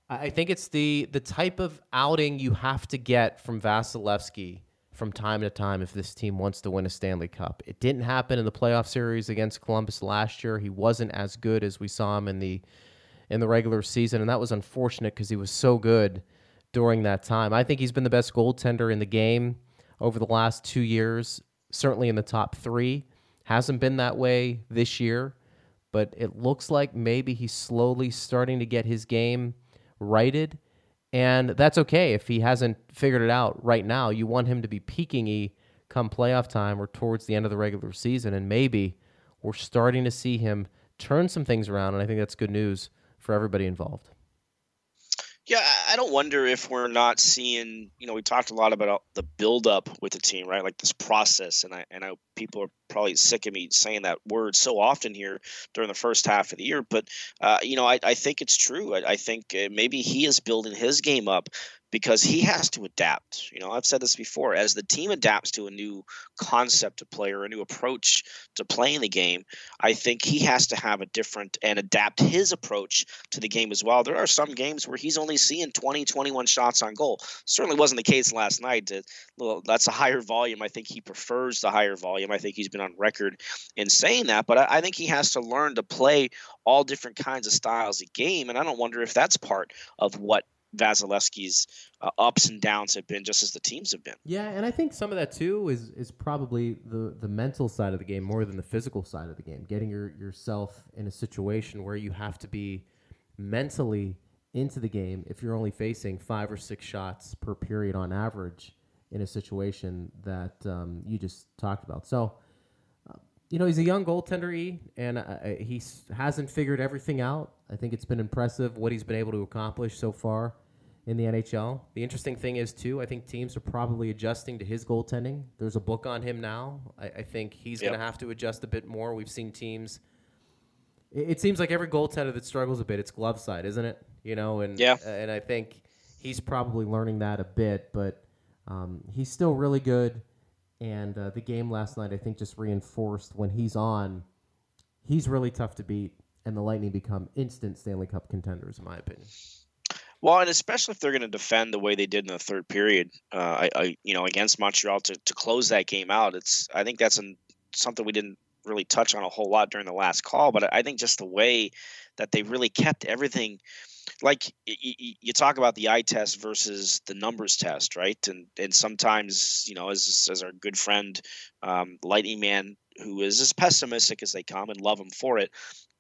I think it's the the type of outing you have to get from Vasilevskiy from time to time if this team wants to win a Stanley Cup. It didn't happen in the playoff series against Columbus last year. He wasn't as good as we saw him in the in the regular season, and that was unfortunate because he was so good during that time. I think he's been the best goaltender in the game over the last two years, certainly in the top three. Hasn't been that way this year, but it looks like maybe he's slowly starting to get his game righted and that's okay if he hasn't figured it out right now. You want him to be peaking come playoff time or towards the end of the regular season. And maybe we're starting to see him turn some things around. And I think that's good news for everybody involved. Yeah, I don't wonder if we're not seeing. You know, we talked a lot about the buildup with the team, right? Like this process, and I and I people are probably sick of me saying that word so often here during the first half of the year. But uh, you know, I, I think it's true. I, I think uh, maybe he is building his game up because he has to adapt. You know, I've said this before. As the team adapts to a new concept to play or a new approach to playing the game, I think he has to have a different and adapt his approach to the game as well. There are some games where he's only seeing 20, 21 shots on goal. Certainly wasn't the case last night. That's a higher volume. I think he prefers the higher volume. I think he's been on record in saying that, but I think he has to learn to play all different kinds of styles of game. And I don't wonder if that's part of what Vasilevskiy's uh, ups and downs have been, just as the teams have been. Yeah, and I think some of that too is is probably the the mental side of the game more than the physical side of the game. Getting your yourself in a situation where you have to be mentally into the game if you're only facing five or six shots per period on average in a situation that um, you just talked about. So. Uh, you know he's a young goaltender, e, and uh, he hasn't figured everything out. I think it's been impressive what he's been able to accomplish so far in the NHL. The interesting thing is too, I think teams are probably adjusting to his goaltending. There's a book on him now. I, I think he's yep. going to have to adjust a bit more. We've seen teams. It, it, seems like every goaltender that struggles a bit, it's glove side, isn't it? You know, and yeah. and I think he's probably learning that a bit, but um, he's still really good. And uh, the game last night, I think, just reinforced when he's on, he's really tough to beat, and the Lightning become instant Stanley Cup contenders, in my opinion. Well, and especially if they're going to defend the way they did in the third period, uh, I, I, you know, against Montreal to, to close that game out. It's I think that's an, something we didn't really touch on a whole lot during the last call, but I think just the way that they really kept everything like you, you talk about the eye test versus the numbers test, right? And and sometimes you know, as as our good friend um, Lightning Man, who is as pessimistic as they come, and love him for it,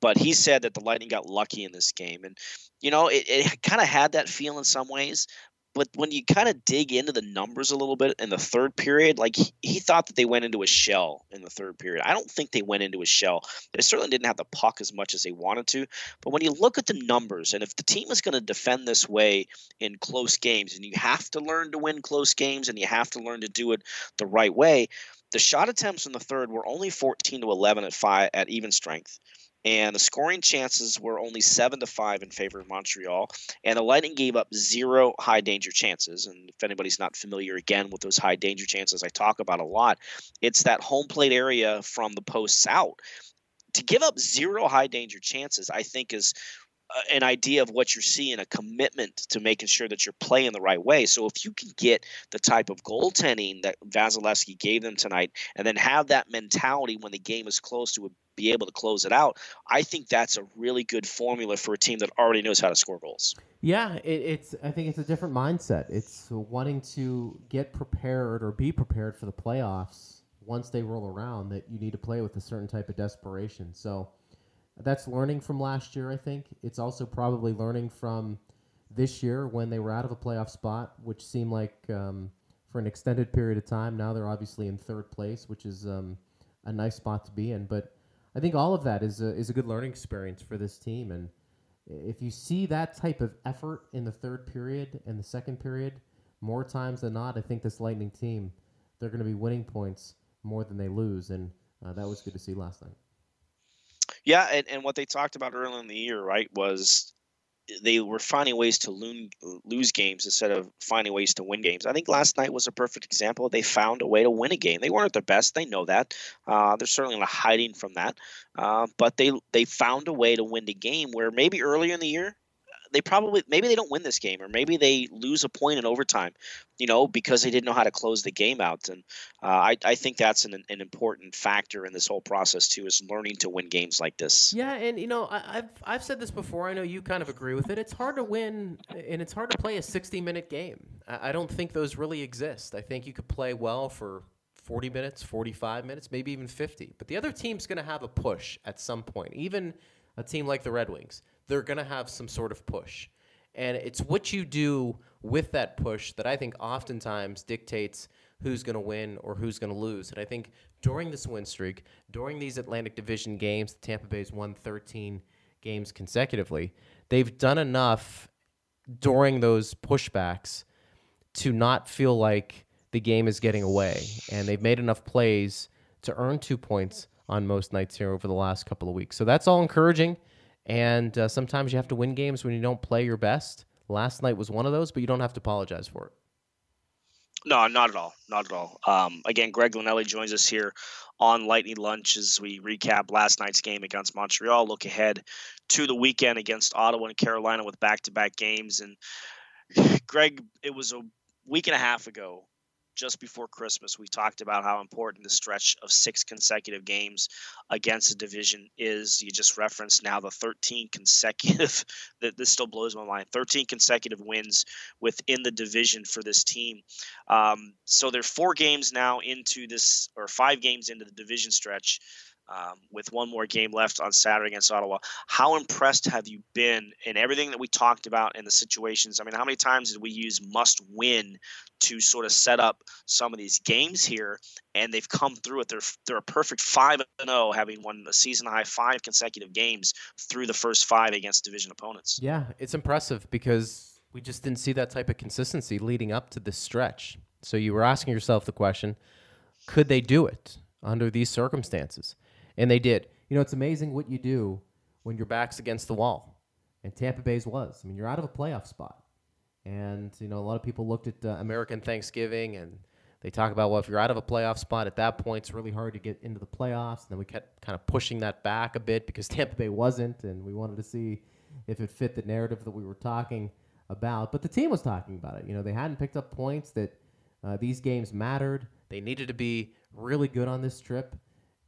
but he said that the Lightning got lucky in this game, and you know, it, it kind of had that feel in some ways. But when you kind of dig into the numbers a little bit in the third period, like he, he, thought that they went into a shell in the third period. I don't think they went into a shell. They certainly didn't have the puck as much as they wanted to. But when you look at the numbers, and if the team is going to defend this way in close games, and you have to learn to win close games, and you have to learn to do it the right way, the shot attempts in the third were only 14 to 11 at five at even strength and the scoring chances were only seven to five in favor of Montreal. And the Lightning gave up zero high danger chances. And if anybody's not familiar again with those high danger chances, I talk about a lot. It's that home plate area from the posts out. To give up zero high danger chances, I think is an idea of what you're seeing, a commitment to making sure that you're playing the right way. So if you can get the type of goaltending that Vasilevskiy gave them tonight, and then have that mentality when the game is close to be able to close it out, I think that's a really good formula for a team that already knows how to score goals. Yeah, it, it's. I think it's a different mindset. It's wanting to get prepared or be prepared for the playoffs once they roll around that you need to play with a certain type of desperation. So that's learning from last year, I think. It's also probably learning from this year when they were out of a playoff spot, which seemed like um, for an extended period of time. Now they're obviously in third place, which is um, a nice spot to be in. But I think all of that is a, is a good learning experience for this team. And if you see that type of effort in the third period and the second period, more times than not, I think this Lightning team, they're going to be winning points more than they lose. And uh, that was good to see last night. Yeah, and, and what they talked about early in the year, right, was they were finding ways to lose, lose games instead of finding ways to win games. I think last night was a perfect example. They found a way to win a game. They weren't at their best. They know that. Uh, they're certainly not hiding from that. Uh, but they they found a way to win the game where maybe earlier in the year they probably maybe they don't win this game or maybe they lose a point in overtime you know because they didn't know how to close the game out. And uh, I, I think that's an, an important factor in this whole process too is learning to win games like this. Yeah and you know I, have I've said this before i know you kind of agree with it. It's hard to win and it's hard to play a 60 minute game. I, I don't think those really exist. I think you could play well for 40 minutes, 45 minutes, maybe even 50. But the other team's going to have a push at some point. Even a team like the Red Wings they're going to have some sort of push. And it's what you do with that push that I think oftentimes dictates who's going to win or who's going to lose. And I think during this win streak, during these Atlantic Division games, the Tampa Bay's won 13 games consecutively. They've done enough during those pushbacks to not feel like the game is getting away. And they've made enough plays to earn two points on most nights here over the last couple of weeks. So that's all encouraging. And uh, sometimes you have to win games when you don't play your best. Last night was one of those, but you don't have to apologize for it. No, not at all. Not at all. Um, again, Greg Linelli joins us here on Lightning Lunch as we recap last night's game against Montreal. Look ahead to the weekend against Ottawa and Carolina with back to back games. And Greg, it was a week and a half ago just before Christmas, we talked about how important the stretch of six consecutive games against a division is. You just referenced now the 13 consecutive, that this still blows my mind, 13 consecutive wins within the division for this team. Um, so they're four games now into this, or five games into the division stretch um, with one more game left on Saturday against Ottawa. How impressed have you been in everything that we talked about in the situations? I mean, how many times did we use must win to sort of set up some of these games here? And they've come through it. They're, they're a perfect 5 0, having won the season high five consecutive games through the first five against division opponents. Yeah, it's impressive because we just didn't see that type of consistency leading up to this stretch. So you were asking yourself the question could they do it under these circumstances? And they did. You know, it's amazing what you do when your back's against the wall. And Tampa Bay's was. I mean, you're out of a playoff spot. And, you know, a lot of people looked at uh, American Thanksgiving and they talk about, well, if you're out of a playoff spot at that point, it's really hard to get into the playoffs. And then we kept kind of pushing that back a bit because Tampa Bay wasn't. And we wanted to see if it fit the narrative that we were talking about. But the team was talking about it. You know, they hadn't picked up points that uh, these games mattered. They needed to be really good on this trip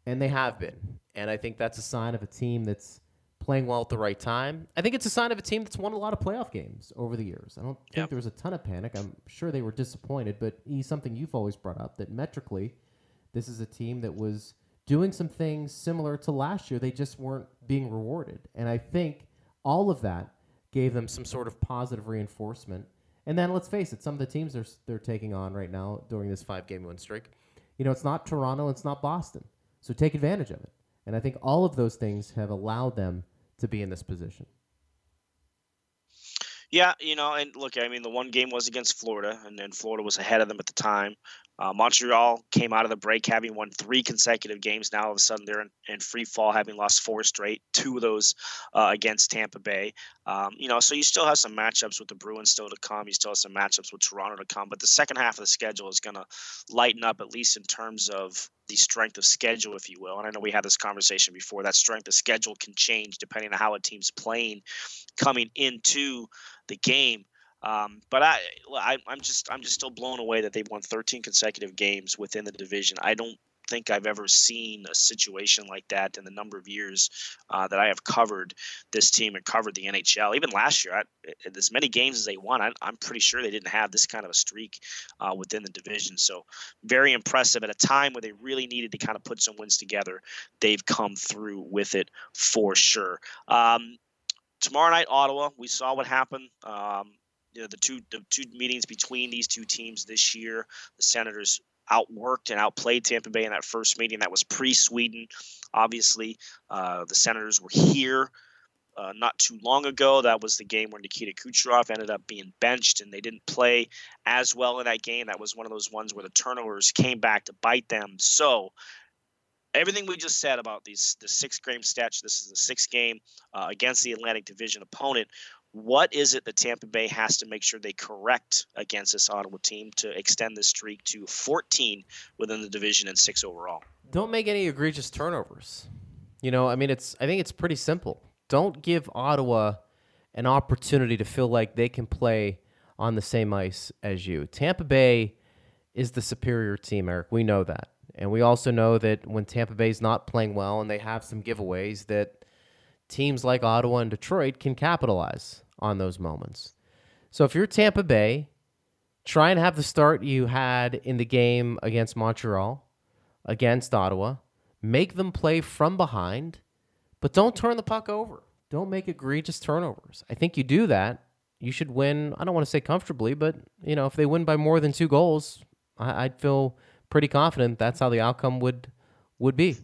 and they have been. And I think that's a sign of a team that's playing well at the right time. I think it's a sign of a team that's won a lot of playoff games over the years. I don't think yep. there was a ton of panic. I'm sure they were disappointed, but he's something you've always brought up that metrically, this is a team that was doing some things similar to last year. They just weren't being rewarded. And I think all of that gave them some sort of positive reinforcement. And then let's face it, some of the teams they're, they're taking on right now during this five game win streak, you know, it's not Toronto, it's not Boston. So take advantage of it. And I think all of those things have allowed them to be in this position. Yeah, you know, and look, I mean, the one game was against Florida, and then Florida was ahead of them at the time. Uh, Montreal came out of the break having won three consecutive games. Now all of a sudden they're in, in free fall, having lost four straight, two of those uh, against Tampa Bay. Um, you know, so you still have some matchups with the Bruins still to come. You still have some matchups with Toronto to come. But the second half of the schedule is going to lighten up, at least in terms of the strength of schedule, if you will. And I know we had this conversation before. That strength of schedule can change depending on how a team's playing coming into the game. Um, but I, I, am just, I'm just still blown away that they've won 13 consecutive games within the division. I don't think I've ever seen a situation like that in the number of years uh, that I have covered this team and covered the NHL. Even last year, I, as many games as they won, I, am pretty sure they didn't have this kind of a streak uh, within the division. So, very impressive at a time where they really needed to kind of put some wins together. They've come through with it for sure. Um, tomorrow night, Ottawa. We saw what happened. Um, you know, the two the two meetings between these two teams this year. The Senators outworked and outplayed Tampa Bay in that first meeting. That was pre Sweden. Obviously, uh, the Senators were here uh, not too long ago. That was the game where Nikita Kucherov ended up being benched, and they didn't play as well in that game. That was one of those ones where the turnovers came back to bite them. So. Everything we just said about these the six game stretch. This is the sixth game uh, against the Atlantic Division opponent what is it that Tampa Bay has to make sure they correct against this Ottawa team to extend the streak to 14 within the division and six overall? Don't make any egregious turnovers. You know, I mean, it's I think it's pretty simple. Don't give Ottawa an opportunity to feel like they can play on the same ice as you. Tampa Bay is the superior team, Eric. We know that. And we also know that when Tampa Bay is not playing well and they have some giveaways that teams like Ottawa and Detroit can capitalize on those moments. So if you're Tampa Bay, try and have the start you had in the game against Montreal, against Ottawa. Make them play from behind, but don't turn the puck over. Don't make egregious turnovers. I think you do that, you should win. I don't want to say comfortably, but you know, if they win by more than two goals, I, would feel pretty confident that's how the outcome would would be.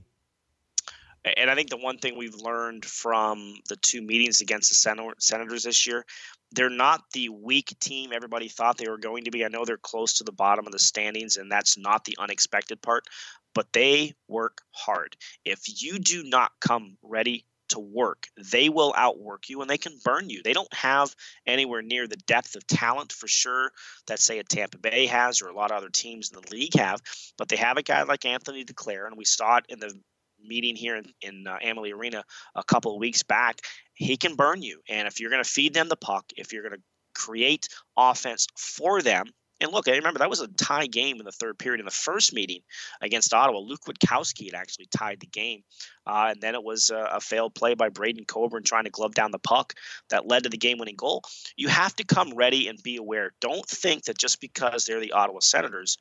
And I think the one thing we've learned from the two meetings against the Senators this year, they're not the weak team everybody thought they were going to be. I know they're close to the bottom of the standings, and that's not the unexpected part, but they work hard. If you do not come ready to work, they will outwork you and they can burn you. They don't have anywhere near the depth of talent for sure that say a Tampa Bay has or a lot of other teams in the league have, but they have a guy like Anthony Duclair, and we saw it in the meeting here in, in uh, Amalie Arena a couple of weeks back, he can burn you. And if you're going to feed them the puck, if you're going to create offense for them, and look, I remember that was a tie game in the third period in the first meeting against Ottawa. Luke Witkowski had actually tied the game. Uh, and then it was a, a, failed play by Braydon Coburn trying to glove down the puck that led to the game winning goal. You have to come ready and be aware. Don't think that just because they're the Ottawa Senators,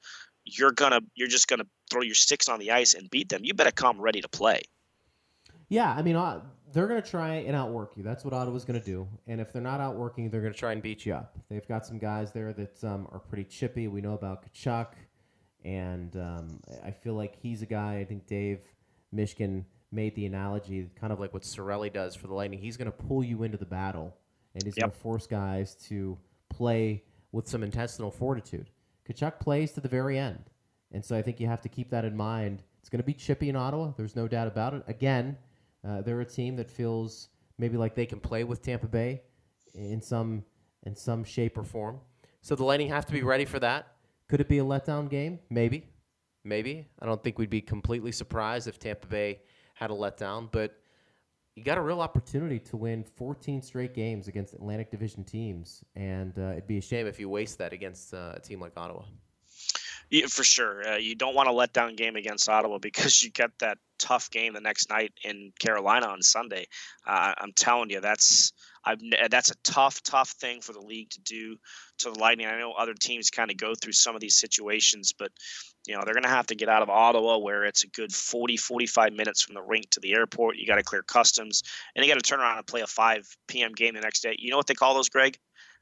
you're gonna you're just gonna throw your sticks on the ice and beat them. You better come ready to play. Yeah, I mean uh, they're gonna try and outwork you. That's what Ottawa's gonna do. And if they're not outworking, they're gonna try and beat you up. They've got some guys there that um, are pretty chippy. We know about Tkachuk, and um, I feel like he's a guy. I think Dave Mishkin made the analogy, kind of like what Cirelli does for the Lightning. He's gonna pull you into the battle, and he's yep. gonna force guys to play with some intestinal fortitude. Tkachuk plays to the very end. And so I think you have to keep that in mind. It's going to be chippy in Ottawa. There's no doubt about it. Again, uh, they're a team that feels maybe like they can play with Tampa Bay in some in some shape or form. So the Lightning have to be ready for that. Could it be a letdown game? Maybe. Maybe. I don't think we'd be completely surprised if Tampa Bay had a letdown, but you got a real opportunity to win 14 straight games against Atlantic Division teams, and uh, it'd be a shame if you waste that against uh, a team like Ottawa. Yeah, for sure. Uh, you don't want to a letdown game against Ottawa because you get that tough game the next night in Carolina on Sunday. Uh, I'm telling you, that's I've, that's a tough, tough thing for the league to do to the Lightning. I know other teams kind of go through some of these situations, but you know they're going to have to get out of Ottawa, where it's a good 40, 45 minutes from the rink to the airport. You got to clear customs, and you got to turn around and play a 5 p.m. game the next day. You know what they call those, Greg?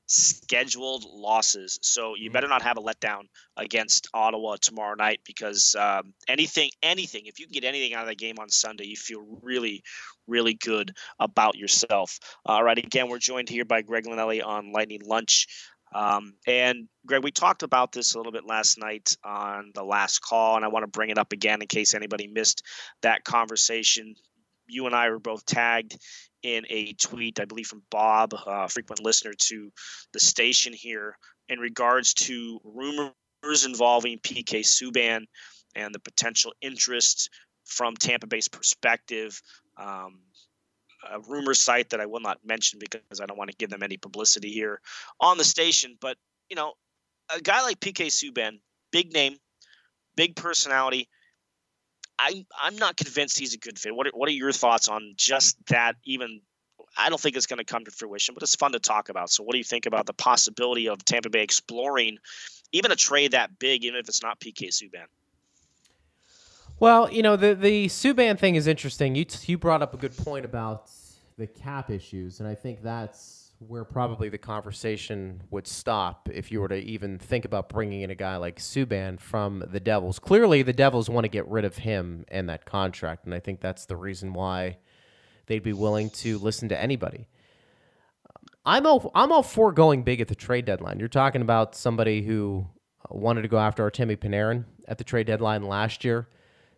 scheduled losses. So you mm-hmm. better not have a letdown against Ottawa tomorrow night because um, anything, anything, if you can get anything out of the game on Sunday, you feel really, really good about yourself. All right. Again, we're joined here by Greg Linelli on Lightning Lunch. Um, and Greg, we talked about this a little bit last night on the last call, and I want to bring it up again in case anybody missed that conversation. You and I were both tagged in a tweet, I believe from Bob, a frequent listener to the station here, in regards to rumors involving PK Subban and the potential interest from Tampa Bay's perspective. Um, a rumor site that I will not mention because I don't want to give them any publicity here on the station. But, you know, a guy like PK Subban, big name, big personality, I I'm not convinced he's a good fit. What are, what are your thoughts on just that? Even I don't think it's going to come to fruition, but it's fun to talk about. So, what do you think about the possibility of Tampa Bay exploring even a trade that big, even if it's not PK Subban? Well, you know the the Subban thing is interesting. You you brought up a good point about the cap issues, and I think that's where probably the conversation would stop if you were to even think about bringing in a guy like Subban from the Devils. Clearly, the Devils want to get rid of him and that contract, and I think that's the reason why they'd be willing to listen to anybody. I'm all I'm all for going big at the trade deadline. You're talking about somebody who uh, wanted to go after Artemi Panarin at the trade deadline last year.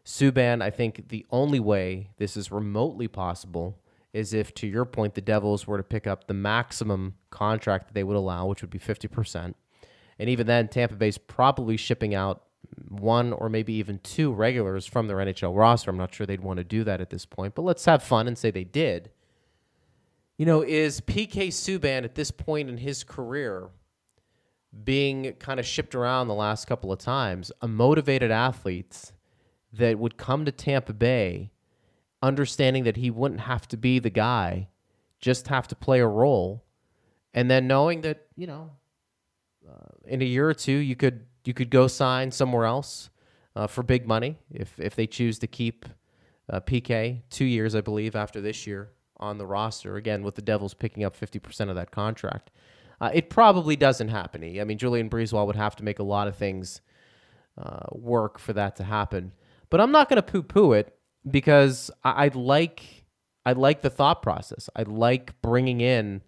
Subban, I think the only way this is remotely possible is if, to your point, the Devils were to pick up the maximum contract that they would allow, which would be 50%. And even then, Tampa Bay's probably shipping out one or maybe even two regulars from their NHL roster. I'm not sure they'd want to do that at this point, but let's have fun and say they did. You know, is PK Subban at this point in his career being kind of shipped around the last couple of times a motivated athlete that would come to Tampa Bay understanding that he wouldn't have to be the guy, just have to play a role, and then knowing that you know, uh, in a year or two you could you could go sign somewhere else uh, for big money if if they choose to keep uh, PK two years, I believe, after this year on the roster. Again, with the Devils picking up fifty percent of that contract, uh, it probably doesn't happen. I mean, Julien BriseBois would have to make a lot of things uh, work for that to happen. But I'm not going to poo-poo it because I, I like I like the thought process. I like bringing in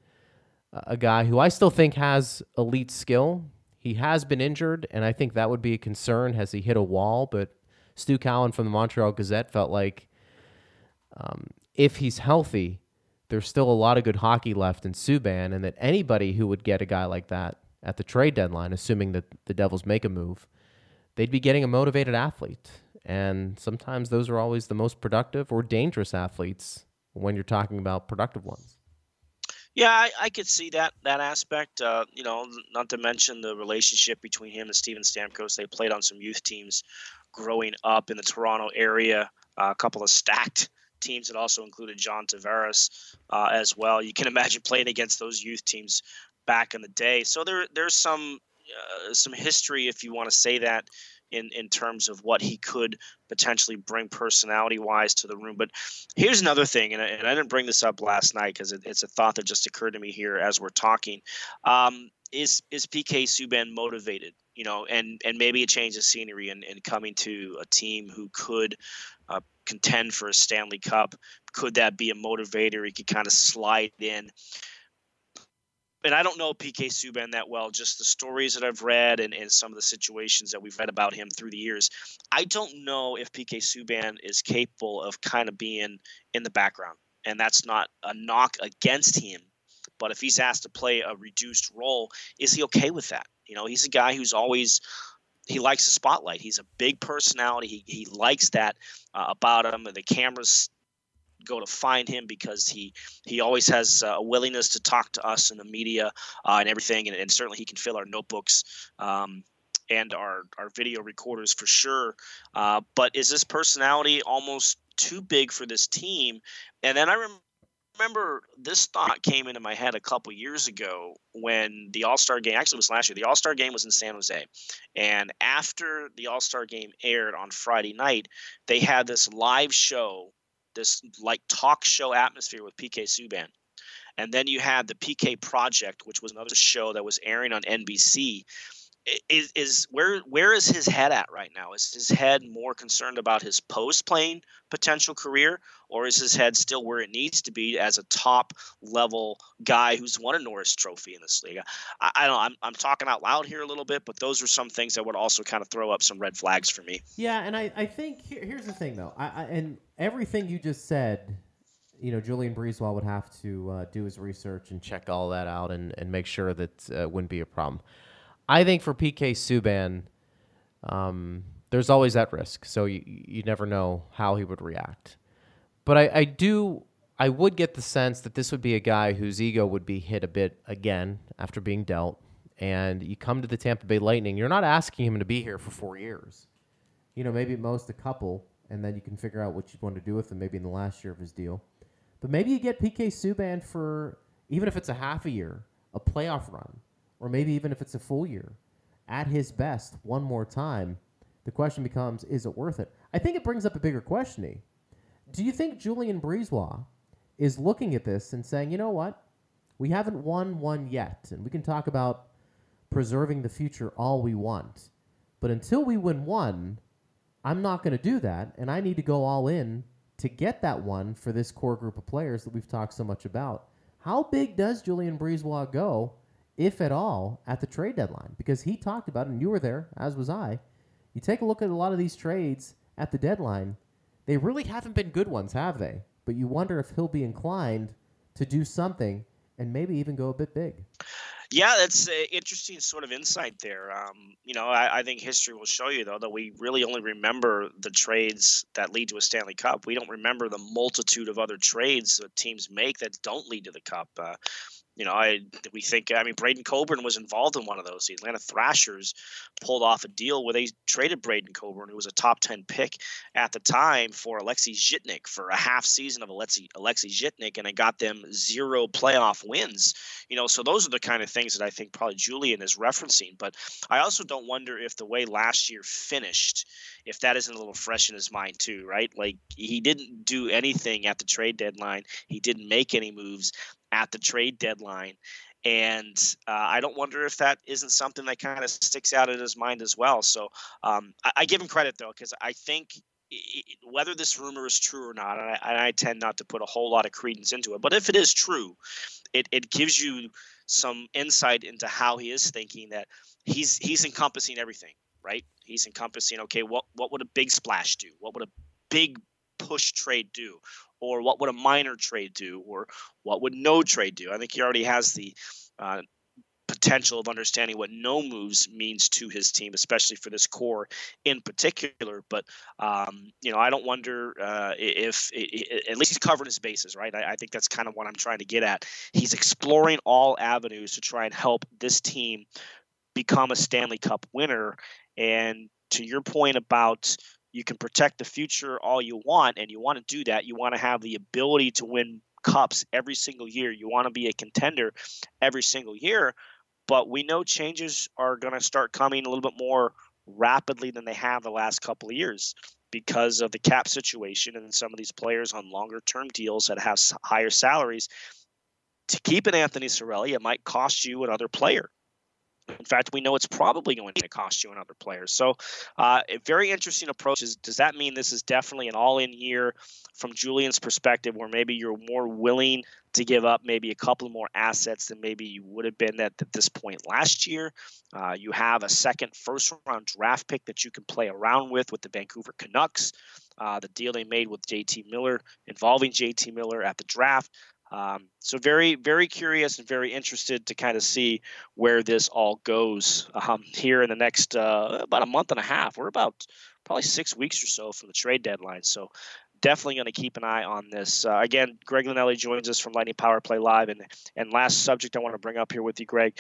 a guy who I still think has elite skill. He has been injured, and I think that would be a concern. Has he hit a wall? But Stu Cowan from the Montreal Gazette felt like um, if he's healthy, there's still a lot of good hockey left in Subban, and that anybody who would get a guy like that at the trade deadline, assuming that the Devils make a move, they'd be getting a motivated athlete. And sometimes those are always the most productive or dangerous athletes when you're talking about productive ones. Yeah, I, I could see that that aspect. Uh, you know, not to mention the relationship between him and Steven Stamkos. They played on some youth teams growing up in the Toronto area. Uh, a couple of stacked teams that also included John Tavares uh, as well. You can imagine playing against those youth teams back in the day. So there there's some uh, some history, if you want to say that, in in terms of what he could potentially bring personality wise to the room. But here's another thing, and I, and I didn't bring this up last night because it, it's a thought that just occurred to me here as we're talking. Um, is is PK Subban motivated? You know, and and maybe a change of scenery and, and coming to a team who could uh, contend for a Stanley Cup. Could that be a motivator? He could kind of slide in and I don't know PK Subban that well, just the stories that I've read and, and some of the situations that we've read about him through the years. I don't know if PK Subban is capable of kind of being in the background. And that's not a knock against him. But if he's asked to play a reduced role, is he okay with that? You know, he's a guy who's always he likes the spotlight. He's a big personality. He, he likes that uh, about him. The cameras go to find him because he he always has a willingness to talk to us in the media uh, and everything, and, and, certainly he can fill our notebooks. Um, and our, our video recorders for sure. Uh, but is this personality almost too big for this team? And then I rem- remember this thought came into my head a couple years ago when the All Star game actually was last year. The All Star game was in San Jose, and after the All Star game aired on Friday night, they had this live show this like talk show atmosphere with PK Subban. And then you had the PK Project, which was another show that was airing on NBC. Is, is where where is his head at right now? Is his head more concerned about his post playing potential career, or is his head still where it needs to be as a top level guy who's won a Norris Trophy in this league? I, I don't. I'm I'm talking out loud here a little bit, but those are some things that would also kind of throw up some red flags for me. Yeah, and I I think here, here's the thing though. I, I and everything you just said you know, Julien BriseBois would have to uh, do his research and check all that out and, and make sure that uh, wouldn't be a problem. I think for PK Subban, um, there's always that risk. So you, you never know how he would react. But I, I do, I would get the sense that this would be a guy whose ego would be hit a bit again after being dealt. And you come to the Tampa Bay Lightning, you're not asking him to be here for four years. You know, maybe most a couple and then you can figure out what you want to do with him maybe in the last year of his deal. But maybe you get PK Subban for even if it's a half a year, a playoff run, or maybe even if it's a full year, at his best one more time. The question becomes, is it worth it? I think it brings up a bigger question. Do you think Julien BriseBois is looking at this and saying, you know what? We haven't won one yet, and we can talk about preserving the future all we want. But until we win one, I'm not going to do that, and I need to go all in to get that one for this core group of players that we've talked so much about. How big does Julien BriseBois go, if at all, at the trade deadline? Because he talked about it, and you were there, as was I. You take a look at a lot of these trades at the deadline, they really haven't been good ones, have they? But you wonder if he'll be inclined to do something and maybe even go a bit big. Yeah, that's an interesting sort of insight there. Um, you know, I, I, think history will show you, though, that we really only remember the trades that lead to a Stanley Cup. We don't remember the multitude of other trades that teams make that don't lead to the Cup. Uh, you know, I we think I mean Braydon Coburn was involved in one of those. The Atlanta Thrashers pulled off a deal where they traded Braydon Coburn, who was a top ten pick at the time, for Alexei Zhitnik for a half season of Alexei Alexei Zhitnik, and it got them zero playoff wins. You know, so those are the kind of things that I think probably Julien is referencing. But I also don't wonder if the way last year finished, if that isn't a little fresh in his mind too, right? Like he didn't do anything at the trade deadline. He didn't make any moves at the trade deadline. And uh, I don't wonder if that isn't something that kind of sticks out in his mind as well. So um, I, I, give him credit though, because I think whether this rumor is true or not, and I, and I, tend not to put a whole lot of credence into it, but if it is true, it, it gives you some insight into how he is thinking that he's he's encompassing everything, right? He's encompassing okay, what what would a big splash do? What would a big push trade do? Or what would a minor trade do, or what would no trade do? I think he already has the uh, potential of understanding what no moves means to his team, especially for this core in particular. But um, you know, I don't wonder uh, if, if, at least he's covering his bases, right? I, I, think that's kind of what I'm trying to get at. He's exploring all avenues to try and help this team become a Stanley Cup winner. And to your point about you can protect the future all you want, and you want to do that. You want to have the ability to win cups every single year. You want to be a contender every single year. But we know changes are going to start coming a little bit more rapidly than they have the last couple of years because of the cap situation and some of these players on longer term deals that have higher salaries. To keep an Anthony Cirelli, it might cost you another player. In fact, we know it's probably going to cost you and other players. So, uh, a very interesting approach. Is does that mean this is definitely an all-in year from Julien's perspective, where maybe you're more willing to give up maybe a couple more assets than maybe you would have been at, at this point last year? Uh, you have a second first-round draft pick that you can play around with with the Vancouver Canucks. Uh, the deal they made with JT Miller involving JT Miller at the draft. Um, so very, very curious and very interested to kind of see where this all goes um, here in the next uh, about a month and a half. We're about probably six weeks or so from the trade deadline. So definitely going to keep an eye on this. Uh, again, Greg Linelli joins us from Lightning Power Play Live. And, and last subject I want to bring up here with you, Greg.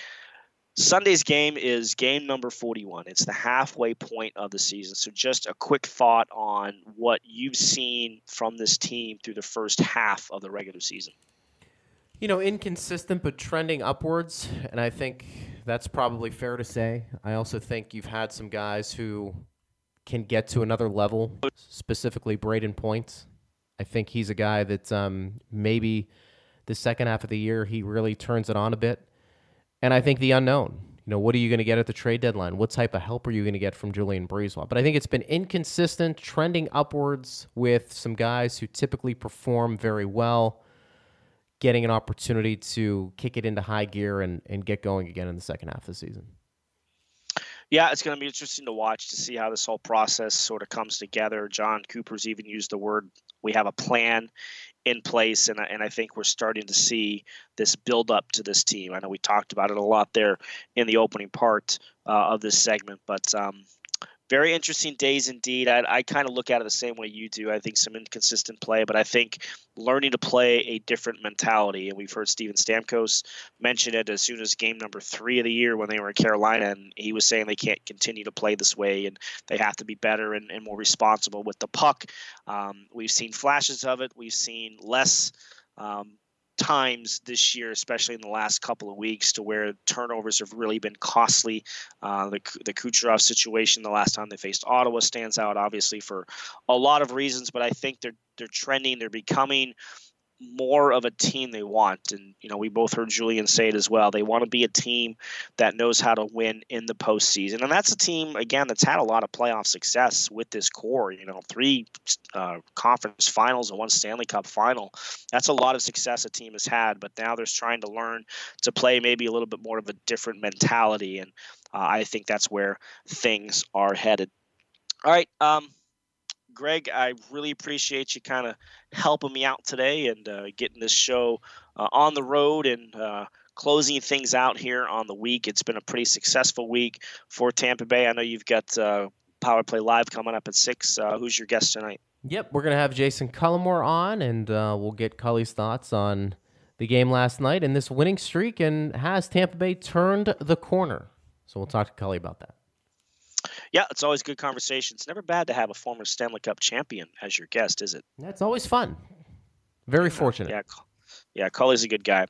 Sunday's game is game number 41. It's the halfway point of the season. So, just a quick thought on what you've seen from this team through the first half of the regular season you know, inconsistent but trending upwards, and I think that's probably fair to say. I also think you've had some guys who can get to another level, specifically Brayden Point. I think he's a guy that um, maybe the second half of the year he really turns it on a bit. And I think the unknown. You know, what are you going to get at the trade deadline? What type of help are you going to get from Julien BriseBois? But I think it's been inconsistent, trending upwards with some guys who typically perform very well getting an opportunity to kick it into high gear and, and get going again in the second half of the season. Yeah, it's going to be interesting to watch to see how this whole process sort of comes together. Jon Cooper's even used the word we have a plan in place, and, and I think we're starting to see this build up to this team. I know we talked about it a lot there in the opening part uh, of this segment, but um, very interesting days indeed. I, I kind of look at it the same way you do. I think some inconsistent play, but I think learning to play a different mentality. And we've heard Steven Stamkos mention it as soon as game number three of the year when they were in Carolina, and he was saying they can't continue to play this way and they have to be better and, and more responsible with the puck. Um, we've seen flashes of it. We've seen less. Um, times this year, especially in the last couple of weeks, to where turnovers have really been costly. Uh, the the Kucherov situation, the last time they faced Ottawa, stands out obviously for a lot of reasons, but I think they're they're trending, they're becoming more of a team they want. And, you know, we both heard Julien say it as well. They want to be a team that knows how to win in the postseason. And that's a team, again, that's had a lot of playoff success with this core. You know, three uh, conference finals and one Stanley Cup final. That's a lot of success a team has had. But now they're trying to learn to play maybe a little bit more of a different mentality. And uh, I think that's where things are headed. All right. Um, Greg, I really appreciate you kind of helping me out today and uh, getting this show uh, on the road and uh, closing things out here on the week. It's been a pretty successful week for Tampa Bay. I know you've got uh, Power Play Live coming up at 6. Uh, who's your guest tonight? Yep, we're going to have Jassen Cullimore on, and uh, we'll get Cully's thoughts on the game last night and this winning streak and has Tampa Bay turned the corner. So we'll talk to Cully about that. Yeah, it's always good conversation. It's never bad to have a former Stanley Cup champion as your guest, is it? That's always fun. Very fortunate. Yeah, yeah, Cully's a good guy.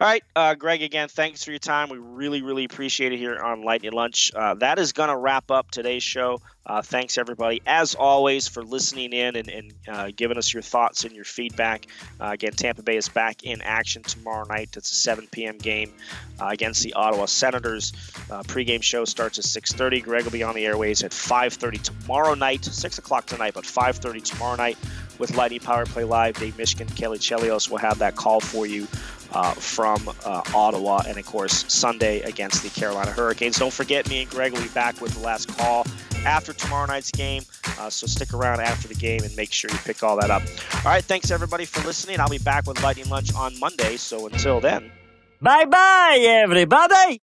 All right, uh, Greg, again, thanks for your time. We really, really appreciate it here on Lightning Lunch. Uh, that is going to wrap up today's show. Uh, thanks, everybody, as always, for listening in and, and uh, giving us your thoughts and your feedback. Uh, again, Tampa Bay is back in action tomorrow night. It's a 7 p.m. game uh, against the Ottawa Senators. pregame show starts at 6.30. Greg will be on the airways at 5.30 tomorrow night, 6 o'clock tonight, but 5.30 tomorrow night with Lightning Power Play Live. Dave Mishkin, Kelly Chelios will have that call for you uh, from uh, Ottawa, and of course Sunday against the Carolina Hurricanes. Don't forget, me and Greg will be back with the last call after tomorrow night's game. Uh, so stick around after the game and make sure you pick all that up. All right, thanks everybody for listening. I'll be back with Lightning Lunch on Monday. So until then, bye bye everybody.